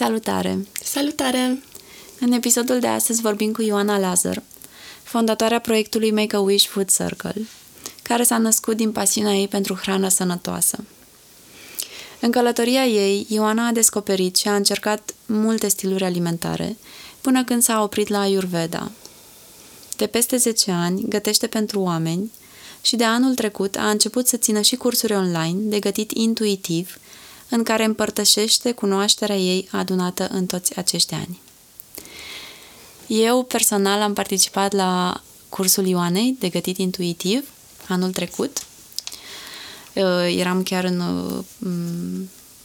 Salutare! Salutare! În episodul de astăzi vorbim cu Ioana Lazar, fondatoarea proiectului Make-A-Wish Food Circle, care s-a născut din pasiunea ei pentru hrană sănătoasă. În călătoria ei, Ioana a descoperit și a încercat multe stiluri alimentare, până când s-a oprit la Ayurveda. De peste 10 ani, gătește pentru oameni și de anul trecut a început să țină și cursuri online de gătit intuitiv, în care împărtășește cunoașterea ei adunată în toți acești ani. Eu personal am participat la cursul Ioanei de gătit intuitiv anul trecut. Eram chiar în,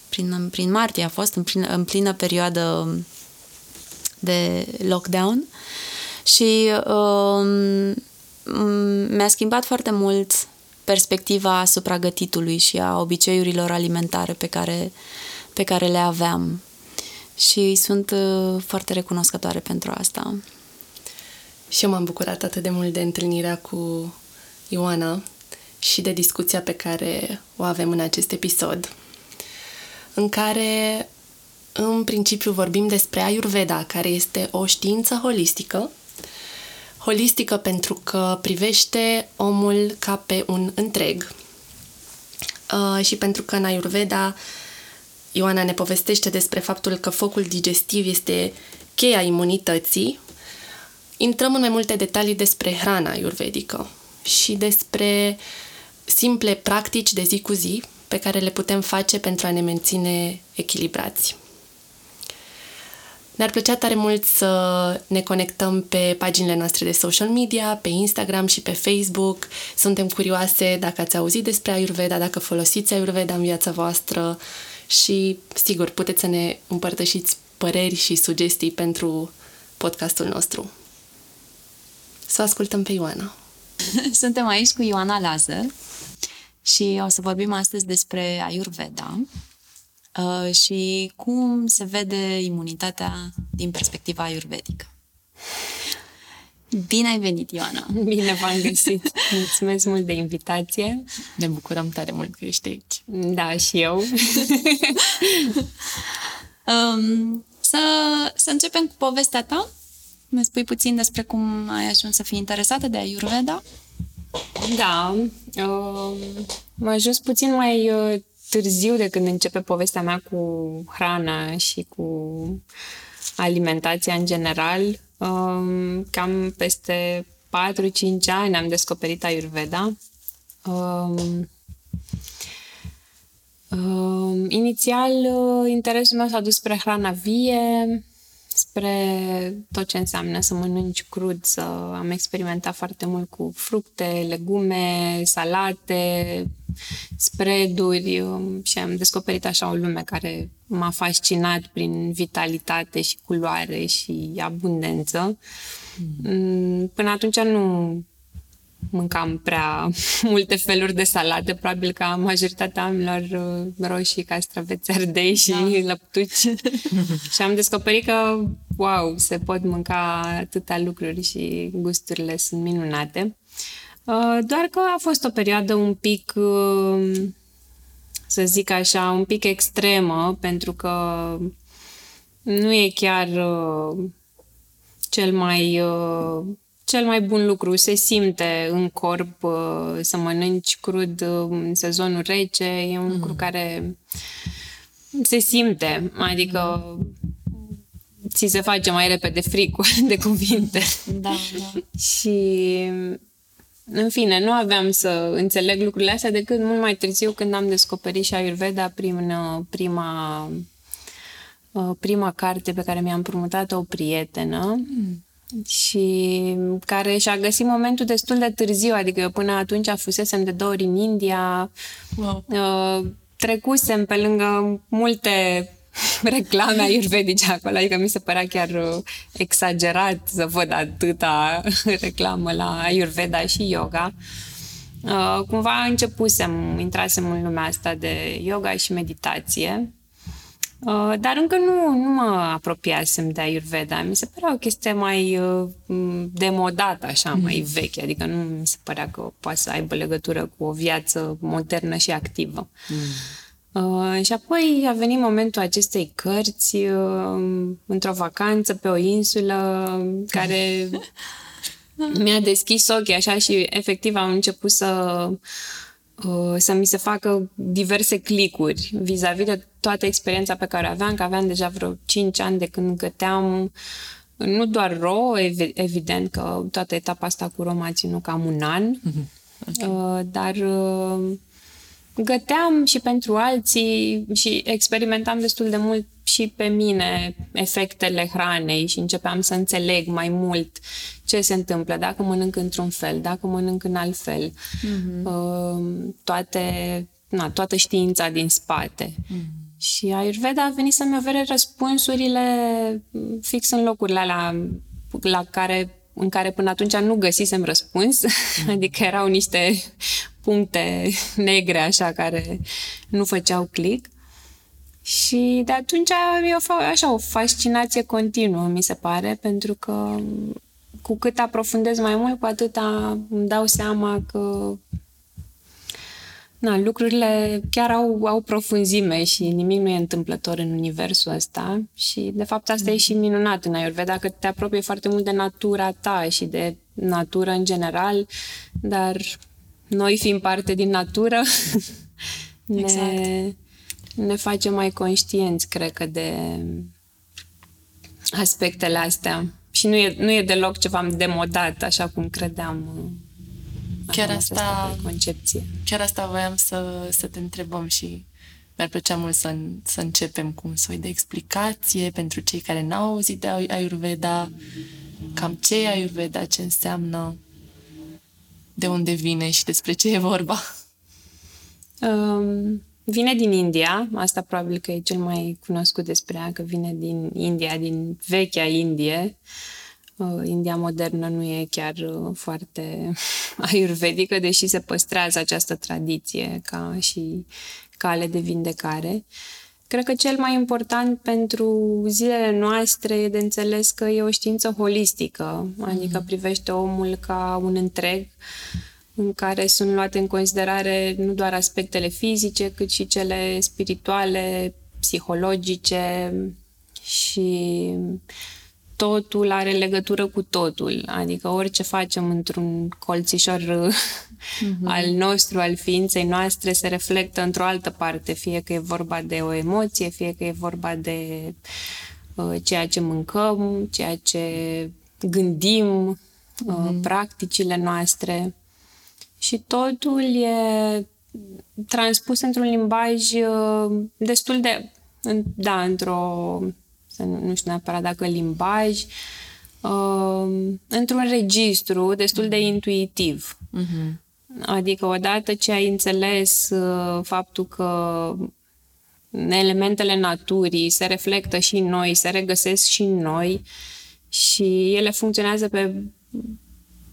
prin, prin martie, a fost în, plin, în plină perioadă de lockdown și um, mi-a schimbat foarte mult perspectiva asupra gătitului și a obiceiurilor alimentare pe care, pe care le aveam. Și sunt uh, foarte recunoscătoare pentru asta. Și eu m-am bucurat atât de mult de întâlnirea cu Ioana și de discuția pe care o avem în acest episod, în care în principiu vorbim despre Ayurveda, care este o știință holistică holistică pentru că privește omul ca pe un întreg uh, și pentru că în Ayurveda Ioana ne povestește despre faptul că focul digestiv este cheia imunității, intrăm în mai multe detalii despre hrana ayurvedică și despre simple practici de zi cu zi pe care le putem face pentru a ne menține echilibrați. Ne-ar plăcea tare mult să ne conectăm pe paginile noastre de social media, pe Instagram și pe Facebook. Suntem curioase dacă ați auzit despre Ayurveda, dacă folosiți Ayurveda în viața voastră și, sigur, puteți să ne împărtășiți păreri și sugestii pentru podcastul nostru. Să ascultăm pe Ioana. Suntem aici cu Ioana Lazar și o să vorbim astăzi despre Ayurveda uh, și cum se vede imunitatea din perspectiva ayurvedică. Bine ai venit, Ioana! Bine v-am găsit! Mulțumesc mult de invitație! Ne bucurăm tare mult că ești aici! Da, și eu! um, să, să începem cu povestea ta. Ne spui puțin despre cum ai ajuns să fii interesată de Ayurveda? Da, uh, am ajuns puțin mai uh, târziu de când începe povestea mea cu hrana și cu alimentația în general. Um, cam peste 4-5 ani am descoperit Ayurveda. Um, um, inițial, uh, interesul meu s-a dus spre hrana vie, spre tot ce înseamnă să mănânci crud, să am experimentat foarte mult cu fructe, legume, salate, spreaduri um, și am descoperit așa o lume care m-a fascinat prin vitalitate și culoare și abundență. Mm. Până atunci nu mâncam prea multe feluri de salate, probabil ca majoritatea oamenilor uh, roșii, castraveți, ardei și da. lăptuci. și am descoperit că, wow, se pot mânca atâtea lucruri și gusturile sunt minunate. Uh, doar că a fost o perioadă un pic, uh, să zic așa, un pic extremă, pentru că nu e chiar cel mai cel mai bun lucru. Se simte în corp uh, să mănânci crud uh, în sezonul rece. E un mm. lucru care se simte. Adică ți se face mai repede fric de cuvinte. Da, da. Și în fine, nu aveam să înțeleg lucrurile astea decât mult mai târziu când am descoperit și Ayurveda prin uh, prima prima carte pe care mi-a împrumutat o prietenă. Mm și care și-a găsit momentul destul de târziu, adică eu până atunci fusesem de două ori în India, wow. uh, trecusem pe lângă multe reclame ayurvedice acolo, adică mi se părea chiar uh, exagerat să văd atâta reclamă la Ayurveda și yoga. Uh, cumva începusem, intrasem în lumea asta de yoga și meditație, uh, dar încă nu, nu mă apropiasem de Ayurveda. Mi se părea o chestie mai uh, demodată, așa, mm. mai veche, adică nu mi se părea că poate să aibă legătură cu o viață modernă și activă. Mm. Uh, și apoi a venit momentul acestei cărți uh, într-o vacanță pe o insulă care mi-a deschis ochii așa și efectiv am început să uh, să mi se facă diverse clicuri vis-a-vis de toată experiența pe care o aveam, că aveam deja vreo 5 ani de când găteam nu doar ro, evident că toată etapa asta cu ro m-a ținut cam un an, mm-hmm. okay. dar găteam și pentru alții și experimentam destul de mult și pe mine efectele hranei și începeam să înțeleg mai mult ce se întâmplă, dacă mănânc într-un fel, dacă mănânc în alt fel, mm-hmm. toate, na, toată știința din spate. Mm-hmm. Și Ayurveda a venit să-mi ofere răspunsurile fix în locurile alea la care în care până atunci nu găsisem răspuns, mm. adică erau niște puncte negre așa care nu făceau click. Și de atunci e o, așa, o fascinație continuă, mi se pare, pentru că cu cât aprofundez mai mult, cu atât îmi dau seama că na, lucrurile chiar au, au profunzime și nimic nu e întâmplător în universul ăsta și de fapt asta mm. e și minunat în Ayurveda, că te apropie foarte mult de natura ta și de natură în general, dar noi fiind parte din natură ne, exact. ne facem mai conștienți, cred că, de aspectele astea. Și nu e, nu e deloc ceva demodat, așa cum credeam Chiar asta, concepție. Chiar asta voiam să, să te întrebăm și mi-ar plăcea mult să, să începem cu un soi de explicație pentru cei care n-au auzit de Ayurveda, cam ce e Ayurveda, ce înseamnă, de unde vine și despre ce e vorba. Um, vine din India, asta probabil că e cel mai cunoscut despre ea, că vine din India, din vechea Indie. Uh, India modernă nu e chiar uh, foarte ayurvedică, deși se păstrează această tradiție ca și cale de vindecare. Cred că cel mai important pentru zilele noastre e de înțeles că e o știință holistică, adică mhm. privește omul ca un întreg în care sunt luate în considerare nu doar aspectele fizice, cât și cele spirituale, psihologice și totul are legătură cu totul. Adică orice facem într-un colțișor mm-hmm. al nostru, al ființei noastre, se reflectă într-o altă parte, fie că e vorba de o emoție, fie că e vorba de uh, ceea ce mâncăm, ceea ce gândim, uh, mm-hmm. practicile noastre. Și totul e transpus într-un limbaj uh, destul de, da, într-o să nu, nu știu neapărat dacă limbaj, uh, într-un registru destul de intuitiv. Uh-huh. Adică odată ce ai înțeles uh, faptul că elementele naturii se reflectă și în noi, se regăsesc și în noi și ele funcționează pe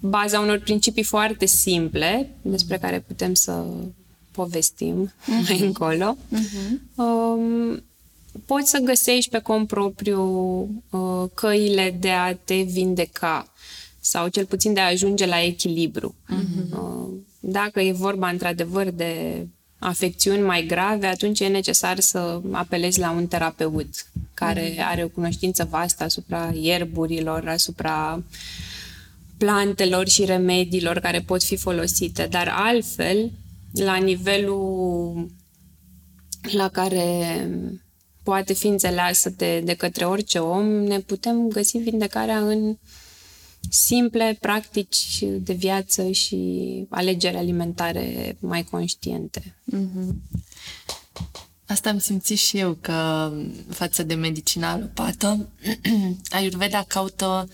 baza unor principii foarte simple despre care putem să povestim uh-huh. mai încolo. Uh-huh. Um, poți să găsești pe cont propriu uh, căile de a te vindeca sau cel puțin de a ajunge la echilibru. Uh-huh. Uh, dacă e vorba într-adevăr de afecțiuni mai grave, atunci e necesar să apelezi la un terapeut care uh-huh. are o cunoștință vastă asupra ierburilor, asupra plantelor și remediilor care pot fi folosite. Dar altfel, la nivelul la care poate fi înțeleasă de, de către orice om, ne putem găsi vindecarea în simple practici de viață și alegeri alimentare mai conștiente. Mm-hmm. Asta am simțit și eu că față de medicina alopată, Ayurveda caută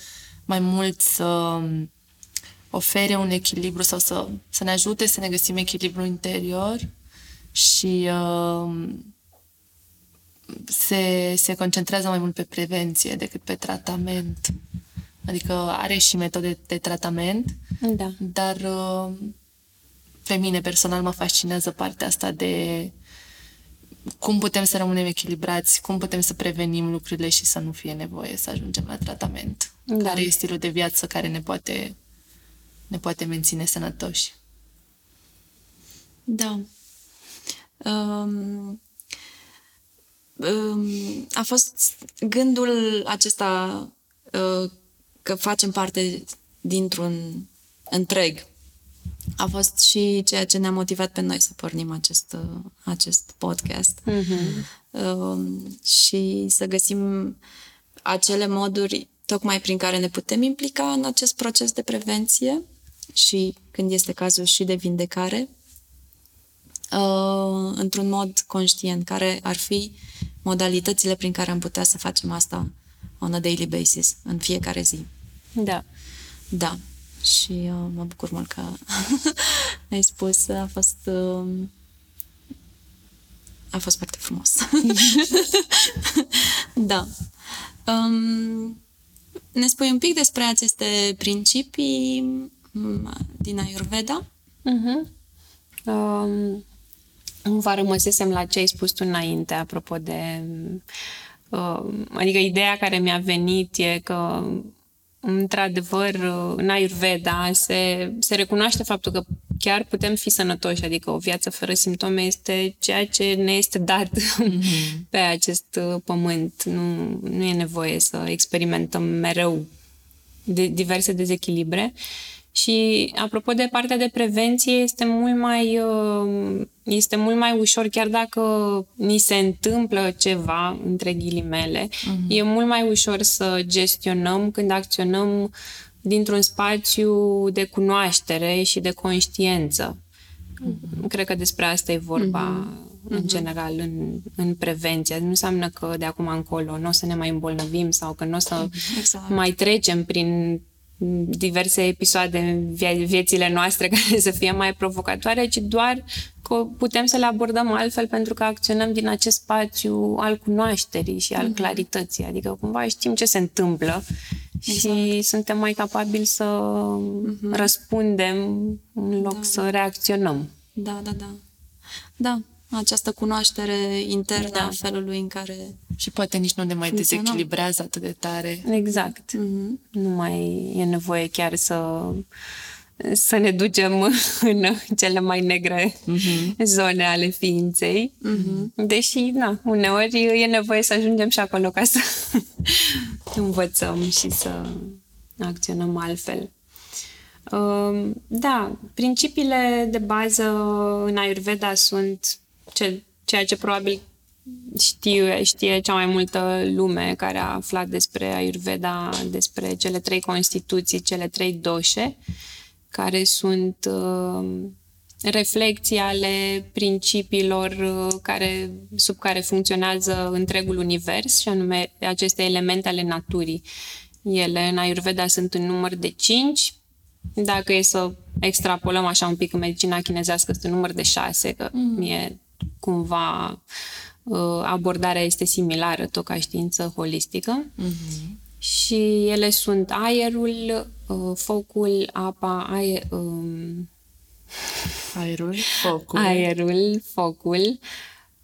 mai mult să ofere un echilibru sau să, să ne ajute să ne găsim echilibru interior și uh, se, se concentrează mai mult pe prevenție decât pe tratament. Adică are și metode de tratament, Da. dar uh, pe mine personal mă fascinează partea asta de cum putem să rămânem echilibrați, cum putem să prevenim lucrurile și să nu fie nevoie să ajungem la tratament. Da. Care e stilul de viață care ne poate, ne poate menține sănătoși. Da. Um, um, a fost gândul acesta uh, că facem parte dintr-un întreg. A fost și ceea ce ne-a motivat pe noi să pornim acest, uh, acest podcast. Um, și să găsim acele moduri tocmai prin care ne putem implica în acest proces de prevenție și, când este cazul, și de vindecare, uh, într-un mod conștient, care ar fi modalitățile prin care am putea să facem asta on a daily basis, în fiecare zi. Da. Da. Și uh, mă bucur mult că ai spus, a fost uh, a fost foarte frumos. da. Um, ne spui un pic despre aceste principii mm, din Ayurveda? Uh-huh. Um, cumva rămăsesem la ce ai spus tu înainte, apropo de... Uh, adică ideea care mi-a venit e că într-adevăr, în Ayurveda se, se recunoaște faptul că chiar putem fi sănătoși, adică o viață fără simptome este ceea ce ne este dat mm-hmm. pe acest pământ. Nu, nu e nevoie să experimentăm mereu de diverse dezechilibre. Și apropo de partea de prevenție, este mult mai, este mult mai ușor, chiar dacă ni se întâmplă ceva, între ghilimele, uh-huh. e mult mai ușor să gestionăm când acționăm dintr-un spațiu de cunoaștere și de conștiență. Uh-huh. Cred că despre asta e vorba uh-huh. în general în, în prevenție. Nu înseamnă că de acum încolo nu o să ne mai îmbolnăvim sau că nu o să exact. mai trecem prin diverse episoade în viețile noastre care să fie mai provocatoare, ci doar că putem să le abordăm altfel pentru că acționăm din acest spațiu al cunoașterii și al mm-hmm. clarității. Adică cumva știm ce se întâmplă exact. și suntem mai capabili să mm-hmm. răspundem în loc da. să reacționăm. Da, da, da. Da, această cunoaștere internă da. a felului în care Și poate nici nu ne mai dezechilibrează atât de tare. Exact. Mm-hmm. Nu mai e nevoie chiar să să ne ducem în cele mai negre mm-hmm. zone ale ființei. Mm-hmm. Deși, na, uneori e nevoie să ajungem și acolo ca să învățăm și să acționăm altfel. Da, principiile de bază în Ayurveda sunt ce, ceea ce probabil știe, știe cea mai multă lume care a aflat despre Ayurveda, despre cele trei constituții, cele trei doșe, care sunt uh, reflecții ale principiilor uh, care, sub care funcționează întregul univers, și anume aceste elemente ale naturii. Ele în Ayurveda sunt în număr de cinci. Dacă e să extrapolăm așa un pic în medicina chinezească, sunt în număr de șase, că mm. e cumva uh, abordarea este similară, tot ca știință holistică. Mm-hmm. Și ele sunt aerul, uh, focul, apa, aer, um, aerul, focul, aerul, focul,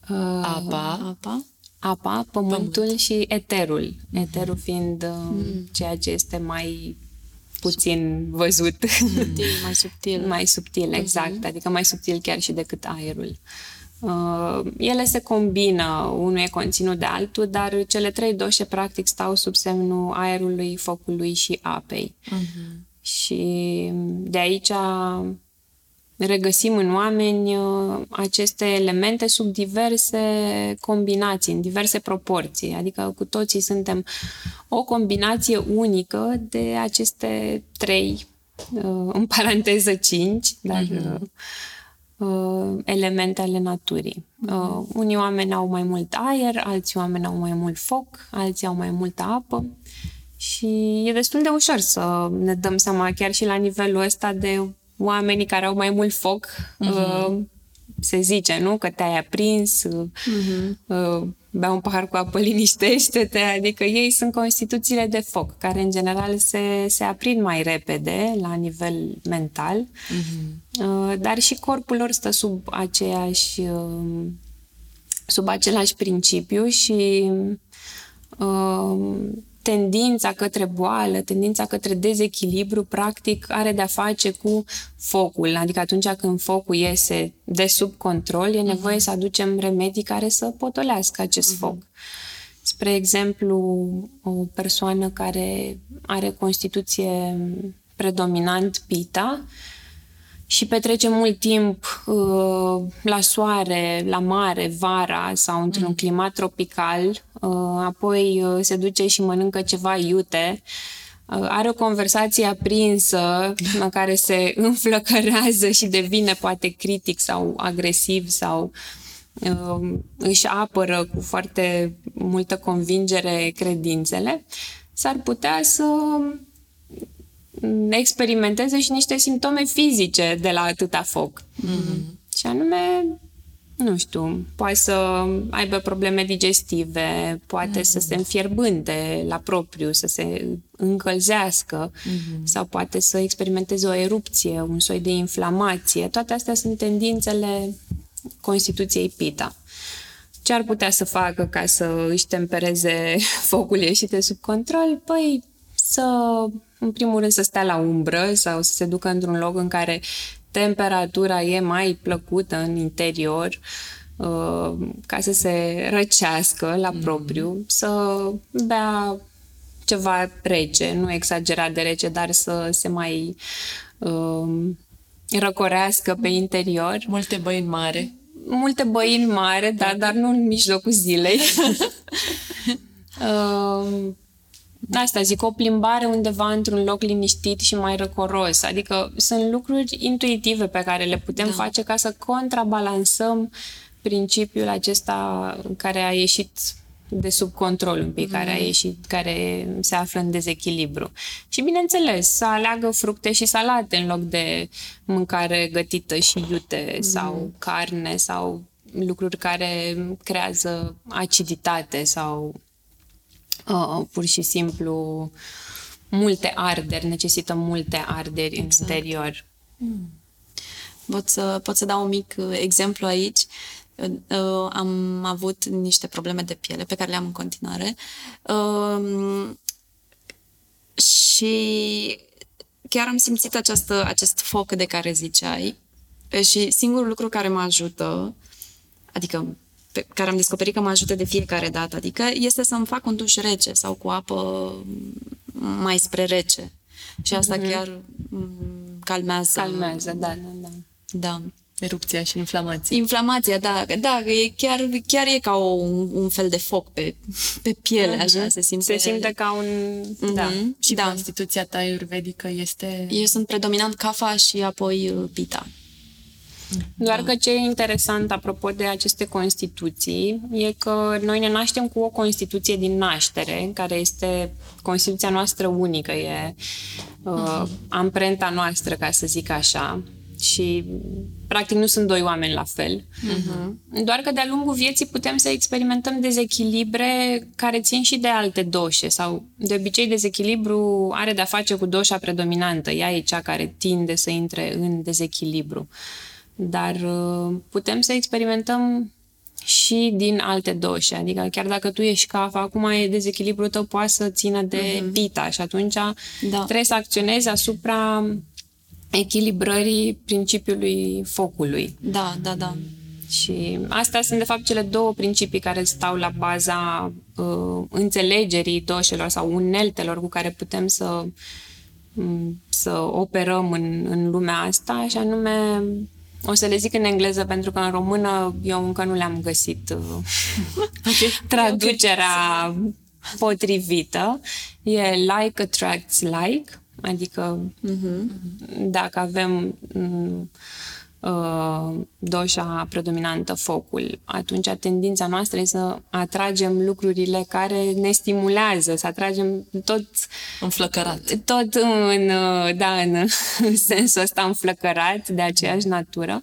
uh, apa, apa, apa, pământul Pământ. și eterul. Eterul fiind uh, mm. ceea ce este mai puțin văzut. Subtil, mai subtil. mai subtil, exact. Uh-huh. Adică mai subtil chiar și decât aerul. Uh, ele se combină, unul e conținut de altul, dar cele trei doșe practic stau sub semnul aerului, focului și apei. Uh-huh. Și de aici regăsim în oameni uh, aceste elemente sub diverse combinații, în diverse proporții. Adică cu toții suntem o combinație unică de aceste trei, uh, în paranteză cinci, dar uh-huh uh, elemente ale naturii. Uh, unii oameni au mai mult aer, alții oameni au mai mult foc, alții au mai multă apă și e destul de ușor să ne dăm seama chiar și la nivelul ăsta de oamenii care au mai mult foc uh-huh. uh, se zice, nu? Că te-ai aprins, uh-huh. uh, bea un pahar cu apă, liniștește-te, adică ei sunt constituțiile de foc, care în general se, se aprind mai repede la nivel mental, uh-huh. uh, dar și corpul lor stă sub aceeași, uh, sub același principiu și uh, tendința către boală, tendința către dezechilibru, practic, are de-a face cu focul. Adică atunci când focul iese de sub control, e nevoie uh-huh. să aducem remedii care să potolească acest uh-huh. foc. Spre exemplu, o persoană care are constituție predominant pita, uh, și petrece mult timp uh, la soare, la mare, vara sau într-un mm. climat tropical, uh, apoi uh, se duce și mănâncă ceva iute, uh, are o conversație aprinsă în care se înflăcărează și devine poate critic sau agresiv sau uh, își apără cu foarte multă convingere credințele, s-ar putea să experimenteze și niște simptome fizice de la atâta foc. Mm-hmm. Și anume, nu știu, poate să aibă probleme digestive, poate mm-hmm. să se înfierbânte la propriu, să se încălzească mm-hmm. sau poate să experimenteze o erupție, un soi de inflamație. Toate astea sunt tendințele Constituției PITA. Ce ar putea să facă ca să își tempereze focul ieșit de sub control? Păi să în primul rând, să stea la umbră sau să se ducă într-un loc în care temperatura e mai plăcută în interior, uh, ca să se răcească la mm. propriu, să bea ceva rece, nu exagerat de rece, dar să se mai uh, răcorească pe interior. Multe băi în mare. Multe băi în mare, da, dar nu în mijlocul zilei. uh, asta zic, o plimbare undeva într-un loc liniștit și mai răcoros. Adică sunt lucruri intuitive pe care le putem da. face ca să contrabalansăm principiul acesta care a ieșit de sub control un pic, mm. care a mm. ieșit, care se află în dezechilibru. Și bineînțeles, să aleagă fructe și salate în loc de mâncare gătită și iute mm. sau carne sau lucruri care creează aciditate sau uh, pur și simplu multe arderi, necesită multe arderi exact. în interior. Hmm. Pot să, pot să dau un mic uh, exemplu aici. Uh, am avut niște probleme de piele pe care le am în continuare uh, și chiar am simțit această, acest foc de care ziceai și singurul lucru care mă ajută, adică pe care am descoperit că mă ajută de fiecare dată, adică este să-mi fac un duș rece sau cu apă mai spre rece. Și asta mm-hmm. chiar calmează. Calmează, da, da, da. Da. Erupția și inflamația. Inflamația, da, da, e chiar, chiar e ca o, un, un fel de foc pe, pe piele, mm-hmm. așa, se simte. Se simte ca un... Mm-hmm. Da. Și da. constituția ta ayurvedică este... Eu sunt predominant kafa și apoi uh, pita. Doar că ce e interesant apropo de aceste constituții e că noi ne naștem cu o constituție din naștere, care este constituția noastră unică, e uh, amprenta noastră, ca să zic așa. Și practic nu sunt doi oameni la fel. Uh-huh. Doar că de-a lungul vieții putem să experimentăm dezechilibre care țin și de alte doșe sau de obicei dezechilibru are de-a face cu doșa predominantă. Ea e cea care tinde să intre în dezechilibru. Uh, dar uh, putem să experimentăm și din alte doșe. Adică chiar dacă tu ești caf, acum e dezechilibrul tău poate să țină de mm-hmm. pita și atunci da. trebuie să acționezi asupra echilibrării principiului focului. Da, da, da. Și astea sunt, de fapt, cele două principii care stau la baza uh, înțelegerii doșelor sau uneltelor cu care putem să, um, să operăm în, în lumea asta, și anume o să le zic în engleză pentru că în română eu încă nu le-am găsit uh, okay. traducerea okay. potrivită. E like attracts like, adică uh-huh. dacă avem um, uh, doșa predominantă, focul, atunci tendința noastră este să atragem lucrurile care ne stimulează, să atragem tot înflăcărat. Tot în, uh, da, în sensul ăsta înflăcărat de aceeași natură.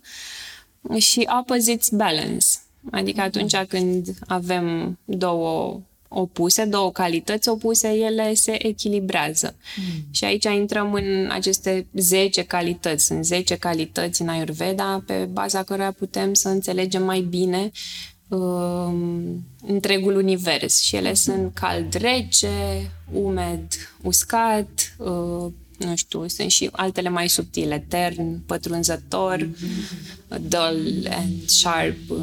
și opposites balance. Adică atunci când avem două opuse, două calități opuse, ele se echilibrează. Mm. Și aici intrăm în aceste 10 calități. Sunt 10 calități în Ayurveda pe baza cărora putem să înțelegem mai bine uh, întregul univers. Și ele mm-hmm. sunt cald-rece, umed, uscat, uh, nu știu, sunt și altele mai subtile, tern, pătrunzător, mm-hmm. dull and sharp, uh,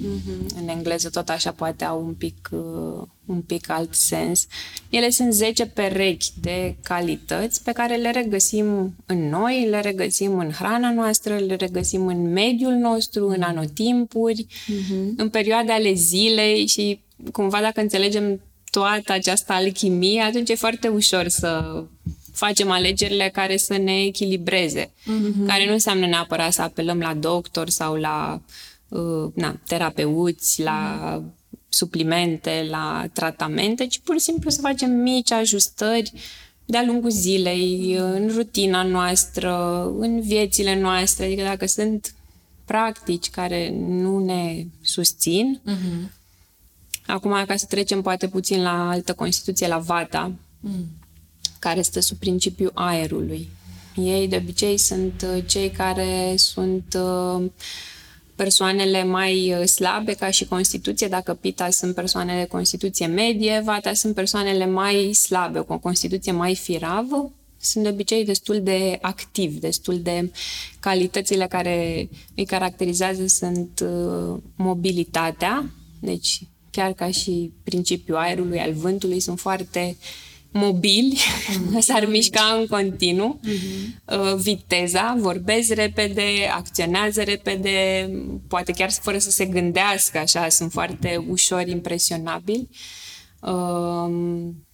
Mm-hmm. În engleză tot așa poate au un pic, uh, un pic alt sens. Ele sunt 10 perechi de calități pe care le regăsim în noi, le regăsim în hrana noastră, le regăsim în mediul nostru, în anotimpuri, mm-hmm. în perioade ale zilei și cumva dacă înțelegem toată această alchimie, atunci e foarte ușor să facem alegerile care să ne echilibreze, mm-hmm. care nu înseamnă neapărat să apelăm la doctor sau la uh, Uh, na, terapeuți, la suplimente, la tratamente, ci pur și simplu să facem mici ajustări de-a lungul zilei, în rutina noastră, în viețile noastre. Adică dacă sunt practici care nu ne susțin, uh-huh. acum ca să trecem poate puțin la altă constituție, la Vata, uh-huh. care stă sub principiul aerului. Ei de obicei sunt uh, cei care sunt uh, persoanele mai uh, slabe ca și constituție, dacă Pita sunt persoanele de constituție medie, Vata sunt persoanele mai slabe, cu o constituție mai firavă, sunt de obicei destul de activ, destul de calitățile care îi caracterizează sunt uh, mobilitatea, deci chiar ca și principiul aerului, al vântului, sunt foarte uh, mobili, mm-hmm. s-ar mișca în continuu, mm-hmm. viteza, vorbesc repede, acționează repede, poate chiar fără să se gândească, așa, sunt foarte ușor impresionabili. Um,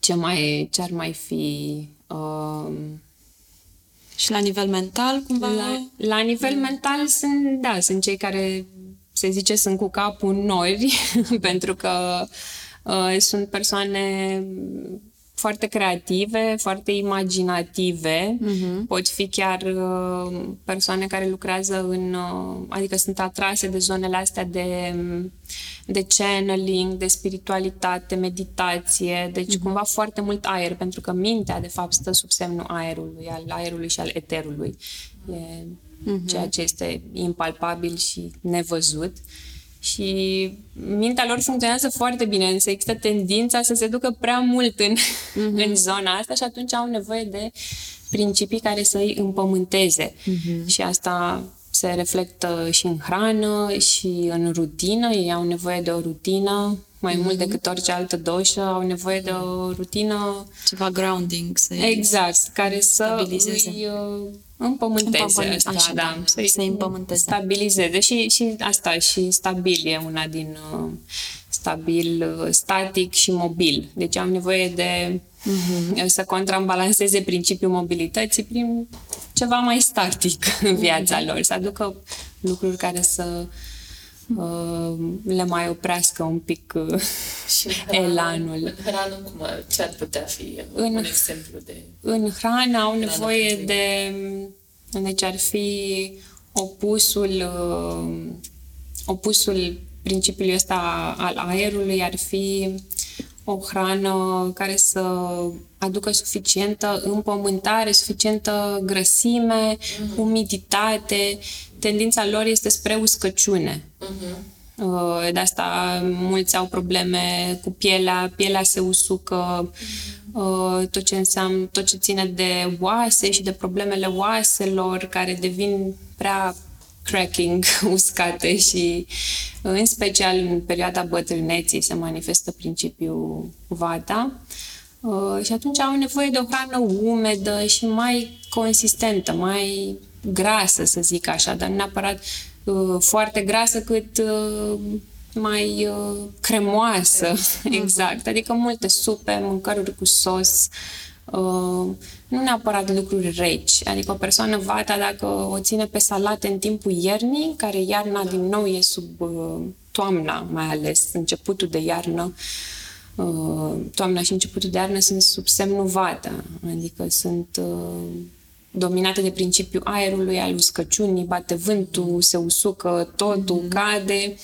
ce mai, ce ar mai fi? Um, și la nivel mental, cumva? La, la nivel mental sunt, da, sunt cei care, se zice, sunt cu capul în nori, pentru că uh, Uh, sunt persoane foarte creative, foarte imaginative. Uh-huh. Pot fi chiar uh, persoane care lucrează în... Uh, adică sunt atrase de zonele astea de, de channeling, de spiritualitate, meditație. Deci uh-huh. cumva foarte mult aer, pentru că mintea, de fapt, stă sub semnul aerului, al aerului și al eterului. E uh-huh. ceea ce este impalpabil și nevăzut. Uh, și mintea lor funcționează foarte bine, însă există tendința să se ducă prea mult în, mm-hmm. în zona asta și atunci au nevoie de principii care să îi împământeze. Mm-hmm. Și asta se reflectă și în hrană și în rutină. Ei au nevoie de o rutină mai mm-hmm. mult decât orice altă doșă, au nevoie de o rutină... Ceva grounding. Să exact, care să îi uh, împământeze asta, așa, da, să se împământeze. Stabilizeze și, și asta, și stabil e una din uh, stabil, uh, static și mobil. Deci am nevoie de uh-huh. să contrabalanceze principiul mobilității prin ceva mai static în viața uh-huh. lor, să aducă lucruri care să uh, le mai oprească un pic uh, și elanul. Hrană, cum, ce ar putea fi în, un exemplu de... În hrană au nevoie de... Deci ar fi opusul, uh, opusul principiului ăsta al aerului ar fi o hrană care să aducă suficientă împământare, suficientă grăsime, uh-huh. umiditate. Tendința lor este spre uscăciune. Uh-huh. De asta mulți au probleme cu pielea, pielea se usucă, uh-huh. tot ce înseamnă, tot ce ține de oase și de problemele oaselor care devin prea cracking, uscate și în special în perioada bătrâneții se manifestă principiul vata. Uh, și atunci au nevoie de o hrană umedă și mai consistentă, mai grasă, să zic așa, dar nu neapărat uh, foarte grasă cât uh, mai cremoasă, exact. Adică multe supe, mâncăruri cu sos, Uh, nu neapărat lucruri reci. Adică o persoană vata, dacă o ține pe salate în timpul iernii, care iarna din nou e sub uh, toamna, mai ales începutul de iarnă, uh, toamna și începutul de iarnă sunt sub semnul vata, adică sunt dominată de principiul aerului, al uscăciunii, bate vântul, se usucă, totul mm-hmm. cade,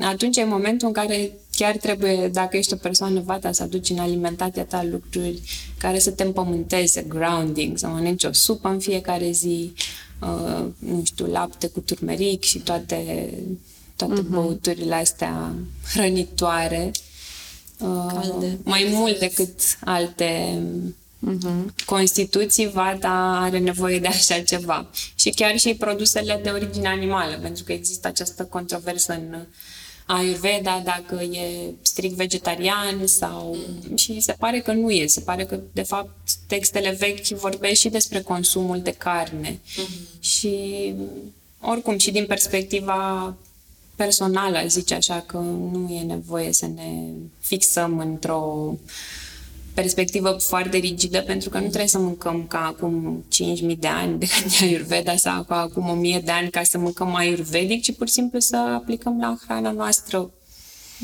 atunci e momentul în care chiar trebuie, dacă ești o persoană vata, să aduci în alimentația ta lucruri care să te împământeze, grounding, să mănânci o supă în fiecare zi, uh, nu știu, lapte cu turmeric și toate, toate uh-huh. băuturile astea hrănitoare. Uh, Calde. Mai mult decât alte uh-huh. constituții, vata are nevoie de așa ceva. Și chiar și produsele de origine animală, pentru că există această controversă în Ayurveda, dacă e strict vegetarian sau... Și se pare că nu e. Se pare că, de fapt, textele vechi vorbesc și despre consumul de carne. Uh-huh. Și, oricum, și din perspectiva personală, zice așa, că nu e nevoie să ne fixăm într-o perspectivă foarte rigidă, pentru că nu trebuie să mâncăm ca acum 5.000 de ani de când e Ayurveda sau ca acum 1.000 de ani ca să mâncăm ayurvedic, ci pur și simplu să aplicăm la hrana noastră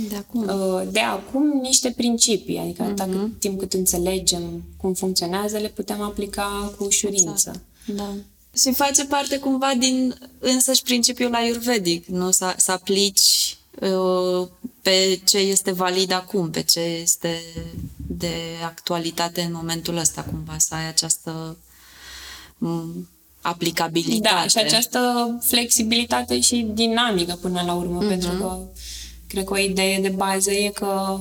de acum, uh, de acum niște principii, adică uh-huh. dacă timp cât înțelegem cum funcționează, le putem aplica cu ușurință. Exact. Da. Și face parte cumva din însăși principiul ayurvedic, nu? Să, să aplici uh, pe ce este valid acum, pe ce este de actualitate în momentul ăsta, cumva, să ai această aplicabilitate. Da, și această flexibilitate și dinamică până la urmă, uh-huh. pentru că cred că o idee de bază e că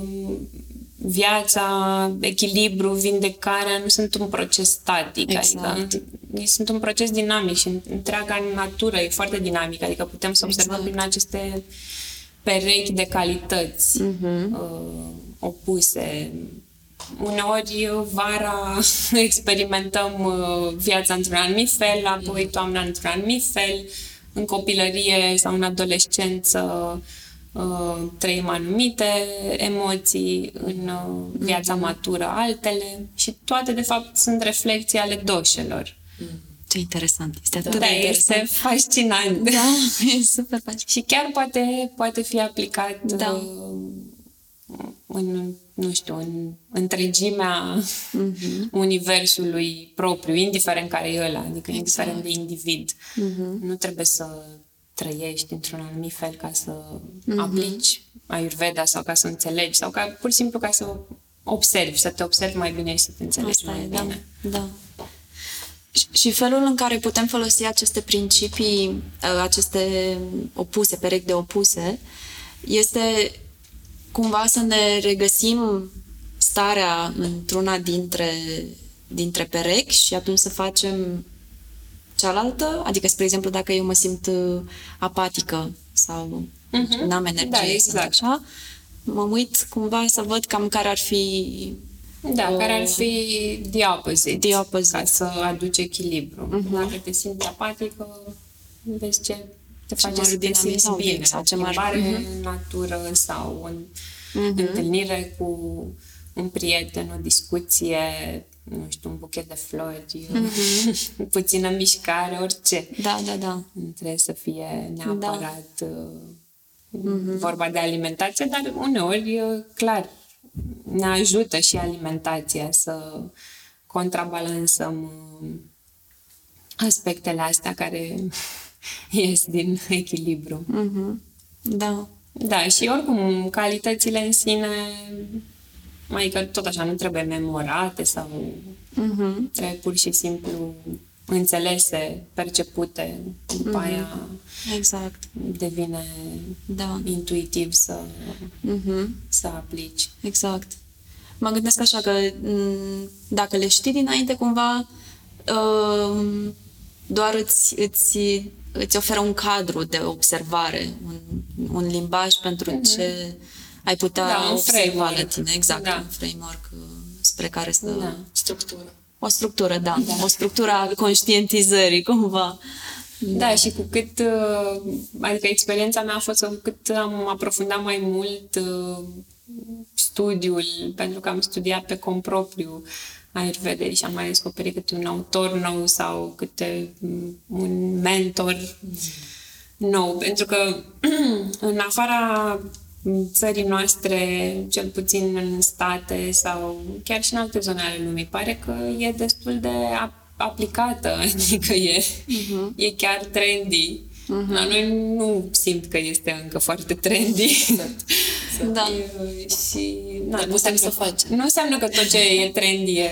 viața, echilibru, vindecarea nu sunt un proces static, exact. adică sunt un proces dinamic și întreaga natură e foarte dinamică, adică putem să observăm exact. prin aceste perechi de calități uh-huh. uh, opuse. Uneori, vara experimentăm uh, viața într-un anumit fel, apoi toamna într-un anumit fel, în copilărie sau în adolescență uh, trăim anumite emoții, în uh, viața uh-huh. matură altele și toate, de fapt, sunt reflexii ale doșelor. Uh-huh. Ce interesant. Este atât da, de interesant. este fascinant. Da, e super fascinant. Și chiar poate, poate fi aplicat da. Uh, în, nu știu, în întregimea uh-huh. universului propriu, indiferent care e ăla, adică exact. indiferent de individ. Uh-huh. Nu trebuie să trăiești într-un anumit fel ca să uh-huh. aplici Ayurveda sau ca să înțelegi sau ca pur și simplu ca să observi, să te observi mai bine și să te înțelegi Asta mai e, bine. Da. da. Și felul în care putem folosi aceste principii, uh, aceste opuse, perechi de opuse, este cumva să ne regăsim starea într-una dintre, dintre perechi și atunci să facem cealaltă, adică, spre exemplu, dacă eu mă simt uh, apatică sau uh-huh. n-am energie, da, exact. așa, mă uit cumva să văd cam care ar fi da, o... care ar fi the opposite. The opposite. Ca să aduci echilibru. Uh-huh. Dacă te simți apatică, vezi ce te ce face să te simți bine. Sau ce mare uh-huh. în natură sau în uh-huh. întâlnire cu un prieten, o discuție, nu știu, un buchet de flori, uh-huh. puțină mișcare, orice. Da, da, da. Nu trebuie să fie neapărat da. uh-huh. vorba de alimentație, dar uneori, clar, ne ajută și alimentația să contrabalansăm uh, aspectele astea care ies din echilibru. Mm-hmm. Da. Da, și oricum, calitățile în sine, adică tot așa, nu trebuie memorate sau mm-hmm. trebuie pur și simplu înțelese, percepute, după mm-hmm. aia exact. devine da. intuitiv să, mm-hmm. să aplici. Exact. Mă gândesc așa că dacă le știi dinainte, cumva um, doar îți, îți, îți oferă un cadru de observare, un, un limbaj pentru mm-hmm. ce ai putea da, observa la tine. Exact, da. un framework uh, spre care să... Da. Structură. O structură, da. da. O structură a conștientizării, cumva. Da, și cu cât, uh, adică experiența mea a fost cu cât am aprofundat mai mult uh, studiul, pentru că am studiat pe cont propriu Ayurveda și am mai descoperit câte un autor nou sau câte un mentor nou, pentru că în afara țării noastre, cel puțin în state sau chiar și în alte zone ale lumii, pare că e destul de aplicată, adică e, uh-huh. e chiar trendy. Uh-huh. La noi nu simt că este încă foarte trendy. Da. și na, nu înseamnă să faci. Nu înseamnă că tot ce e trendy e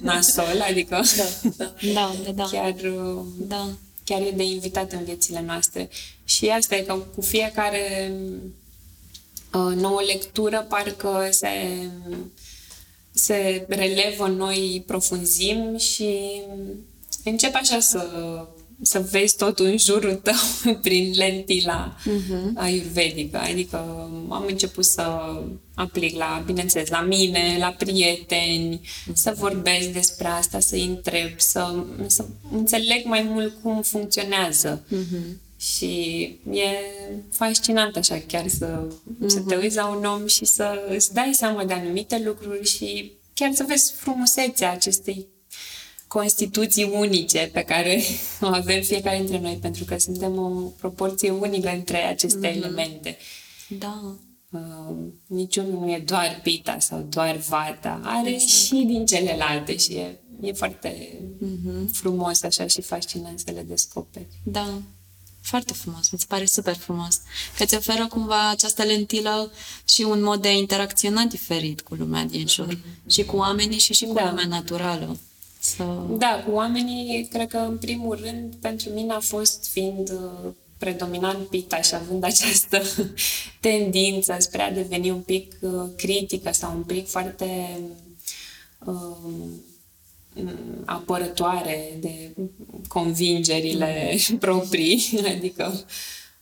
nasol, adică da, da. da, da, da. chiar, da. chiar e de invitat în viețile noastre. Și asta e că cu fiecare uh, nouă lectură parcă se, se relevă noi profunzim și încep așa să să vezi totul în jurul tău prin lentila uh-huh. ayurvedică. Adică am început să aplic la, bineînțeles, la mine, la prieteni, uh-huh. să vorbesc despre asta, să-i întreb, să, să înțeleg mai mult cum funcționează. Uh-huh. Și e fascinant așa chiar să, uh-huh. să te uiți la un om și să îți dai seama de anumite lucruri și chiar să vezi frumusețea acestei constituții unice pe care o avem fiecare dintre noi, pentru că suntem o proporție unică între aceste mm-hmm. elemente. Da. Uh, niciunul nu e doar pita sau doar vata. Are exact. și din celelalte și e, e foarte mm-hmm. frumos așa și fascinant să le descoperi. Da. Foarte frumos, mi se pare super frumos. Că îți oferă cumva această lentilă și un mod de a interacționa diferit cu lumea din jur. Mm-hmm. Și cu oamenii și și cu da. lumea naturală. Să... Da, cu oamenii, cred că în primul rând, pentru mine a fost fiind uh, predominant pita și având această tendință spre a deveni un pic uh, critică sau un pic foarte uh, apărătoare de convingerile proprii, adică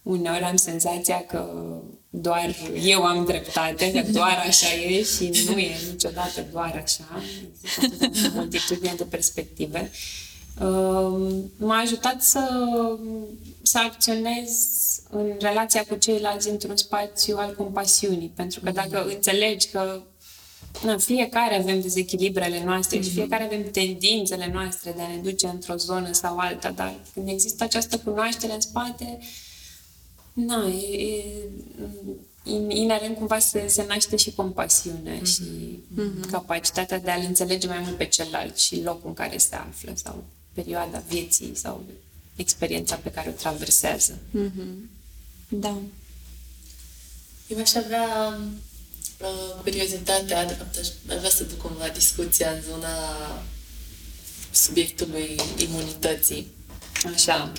uneori am senzația că doar eu am dreptate, că doar așa e și nu e niciodată doar așa. Există o multitudine de perspective. Um, m-a ajutat să, să acționez în relația cu ceilalți într-un spațiu al compasiunii. Pentru că dacă înțelegi că na, fiecare avem dezechilibrele noastre mm-hmm. și fiecare avem tendințele noastre de a ne duce într-o zonă sau alta, dar când există această cunoaștere în spate, uh, Na, e, e inerent cumva se, se naște și compasiunea mm-hmm. și mm-hmm. capacitatea de a-l înțelege mai mult pe celălalt și locul în care se află sau perioada vieții sau experiența pe care o traversează. Mm-hmm. Da. Eu aș avea uh, curiozitatea, de fapt aș, aș vrea să duc cumva discuția în zona subiectului imunității. Așa.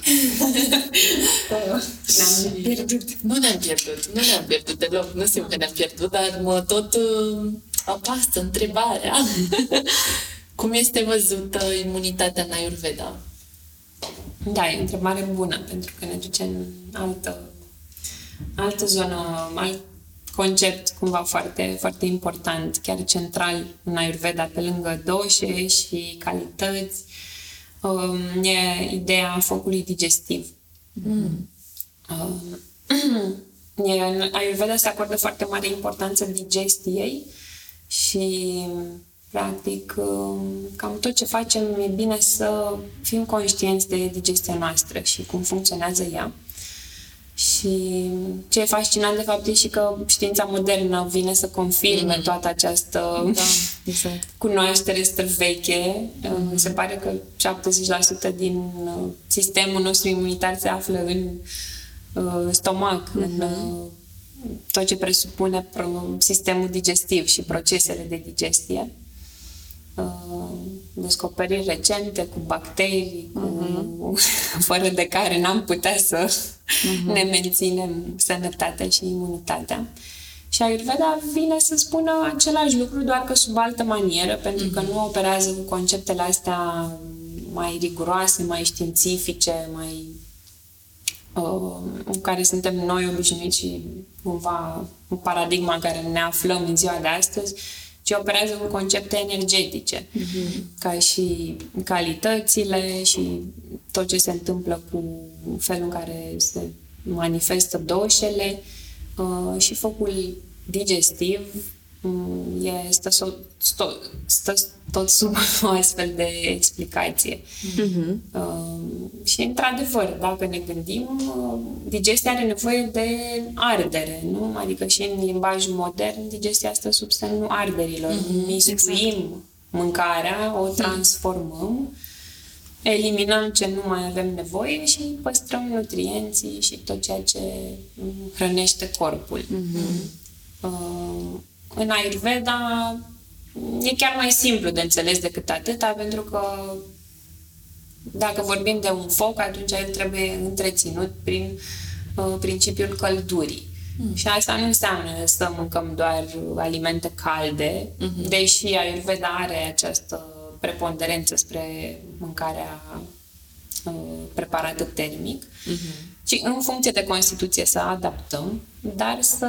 ne-am pierdut. Nu ne-am pierdut, nu ne-am pierdut deloc. Nu simt că ne-am pierdut, dar mă tot uh, apasă întrebarea. Cum este văzută imunitatea în Ayurveda? Da, e o întrebare bună, pentru că ne duce în altă, altă zonă, alt concept cumva foarte, foarte important, chiar central în Ayurveda, pe lângă doșe și calități um, e ideea focului digestiv. Mm. Um, e, în Ayurveda se acordă foarte mare importanță digestiei și practic um, cam tot ce facem e bine să fim conștienți de digestia noastră și cum funcționează ea. Și ce e fascinant de fapt e și că știința modernă vine să confirme mm. toată această da, exact. cunoaștere străveche. Mm. Se pare că 70% din uh, sistemul nostru imunitar se află în uh, stomac, mm-hmm. în uh, tot ce presupune sistemul digestiv și procesele de digestie. Uh, descoperiri recente cu bacterii, uh-huh. cu, fără de care n-am putea să uh-huh. ne menținem sănătatea și imunitatea. Și Ayurveda vine să spună același lucru, doar că sub altă manieră, pentru că uh-huh. nu operează cu conceptele astea mai riguroase, mai științifice, mai uh, în care suntem noi obișnuiți și cumva în paradigma în care ne aflăm în ziua de astăzi, ci operează cu concepte energetice, mm-hmm. ca și calitățile și tot ce se întâmplă cu felul în care se manifestă doșele uh, și focul digestiv mm, e, stă, stă, stă tot sub o astfel de explicație. Mm-hmm. Uh, și, într-adevăr, dacă ne gândim, uh, digestia are nevoie de ardere, nu? Adică și în limbajul modern, digestia stă sub semnul arderilor. Mm-hmm. Mistuim exact. mâncarea, o transformăm eliminăm ce nu mai avem nevoie și păstrăm nutrienții și tot ceea ce hrănește corpul. Mm-hmm. Uh, în Ayurveda e chiar mai simplu de înțeles decât atâta, pentru că dacă vorbim de un foc, atunci el trebuie întreținut prin uh, principiul căldurii. Mm. Și asta nu înseamnă să mâncăm doar alimente calde, mm-hmm. deși Ayurveda are această preponderență spre mâncarea uh, preparată termic, mm-hmm. Ci în funcție de Constituție să adaptăm, dar să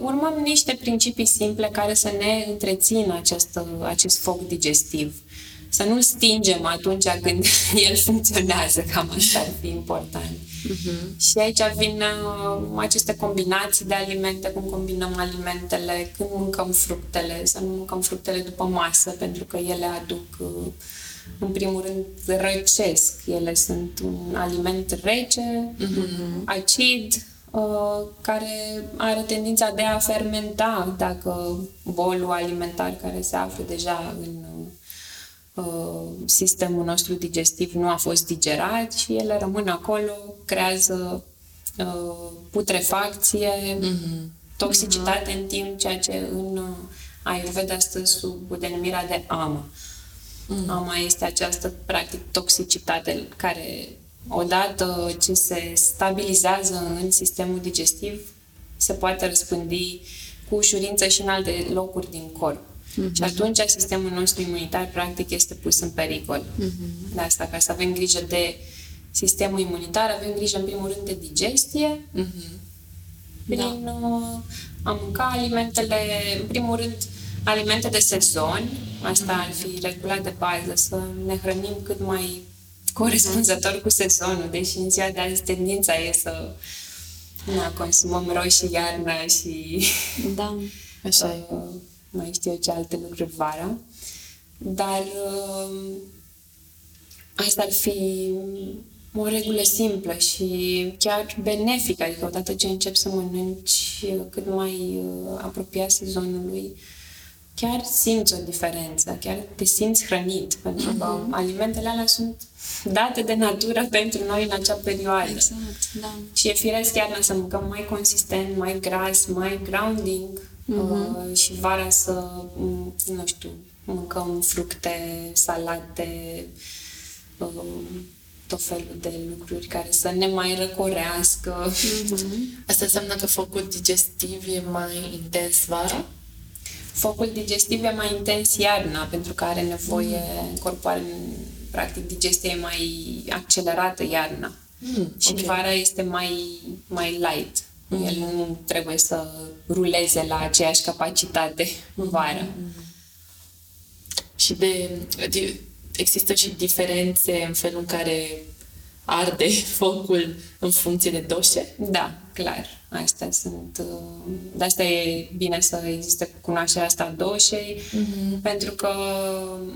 urmăm niște principii simple care să ne întrețină acest, acest foc digestiv. Să nu-l stingem atunci când el funcționează, cam asta ar fi important. Uh-huh. Și aici vin uh, aceste combinații de alimente, cum combinăm alimentele, când mâncăm fructele, să nu mâncăm fructele după masă, pentru că ele aduc, uh, în primul rând, răcesc. Ele sunt un aliment rece, uh-huh. acid, uh, care are tendința de a fermenta dacă bolul alimentar care se află deja în Uh, sistemul nostru digestiv nu a fost digerat și ele rămân acolo, creează uh, putrefacție, mm-hmm. toxicitate mm-hmm. în timp, ceea ce în uh, Ayurveda stă sub denumirea de ama. Mm-hmm. Ama este această, practic, toxicitate care, odată ce se stabilizează în sistemul digestiv, se poate răspândi cu ușurință și în alte locuri din corp. Uh-huh. Și atunci sistemul nostru imunitar practic este pus în pericol. Uh-huh. De asta, ca să avem grijă de sistemul imunitar, avem grijă în primul rând de digestie, uh-huh. prin da. uh, a mânca alimentele, în primul rând, alimente de sezon, asta ar fi regula de bază, să ne hrănim cât mai corespunzător cu sezonul, deși în ziua de azi tendința e să na, consumăm roșii iarna și da, așa uh, e mai știu eu ce alte lucruri vara. Dar uh, asta ar fi o regulă simplă și chiar benefică, adică odată ce începi să mănânci cât mai uh, apropiat sezonului, chiar simți o diferență, chiar te simți hrănit, pentru că uh-huh. alimentele alea sunt date de natură pentru noi în acea perioadă. Exact, da. Și e firesc chiar să mâncăm mai consistent, mai gras, mai grounding, uh-huh. și vara să, mm, nu știu, mâncăm fructe, salate, uh, tot felul de lucruri care să ne mai răcorească. Uh-huh. Asta înseamnă că focul digestiv e mai intens vara? Focul digestiv e mai intens iarna, pentru că are nevoie, mm. corpul are, practic, digestia e mai accelerată iarna. Mm, și okay. vara este mai, mai light. Mm. El nu trebuie să ruleze la aceeași capacitate în vară. Mm. Și de, de, există și diferențe în felul în care arde focul în funcție de doșe? Da, clar. Astea sunt... Uh, de asta e bine să existe cunoașterea asta a doșei, mm-hmm. pentru că,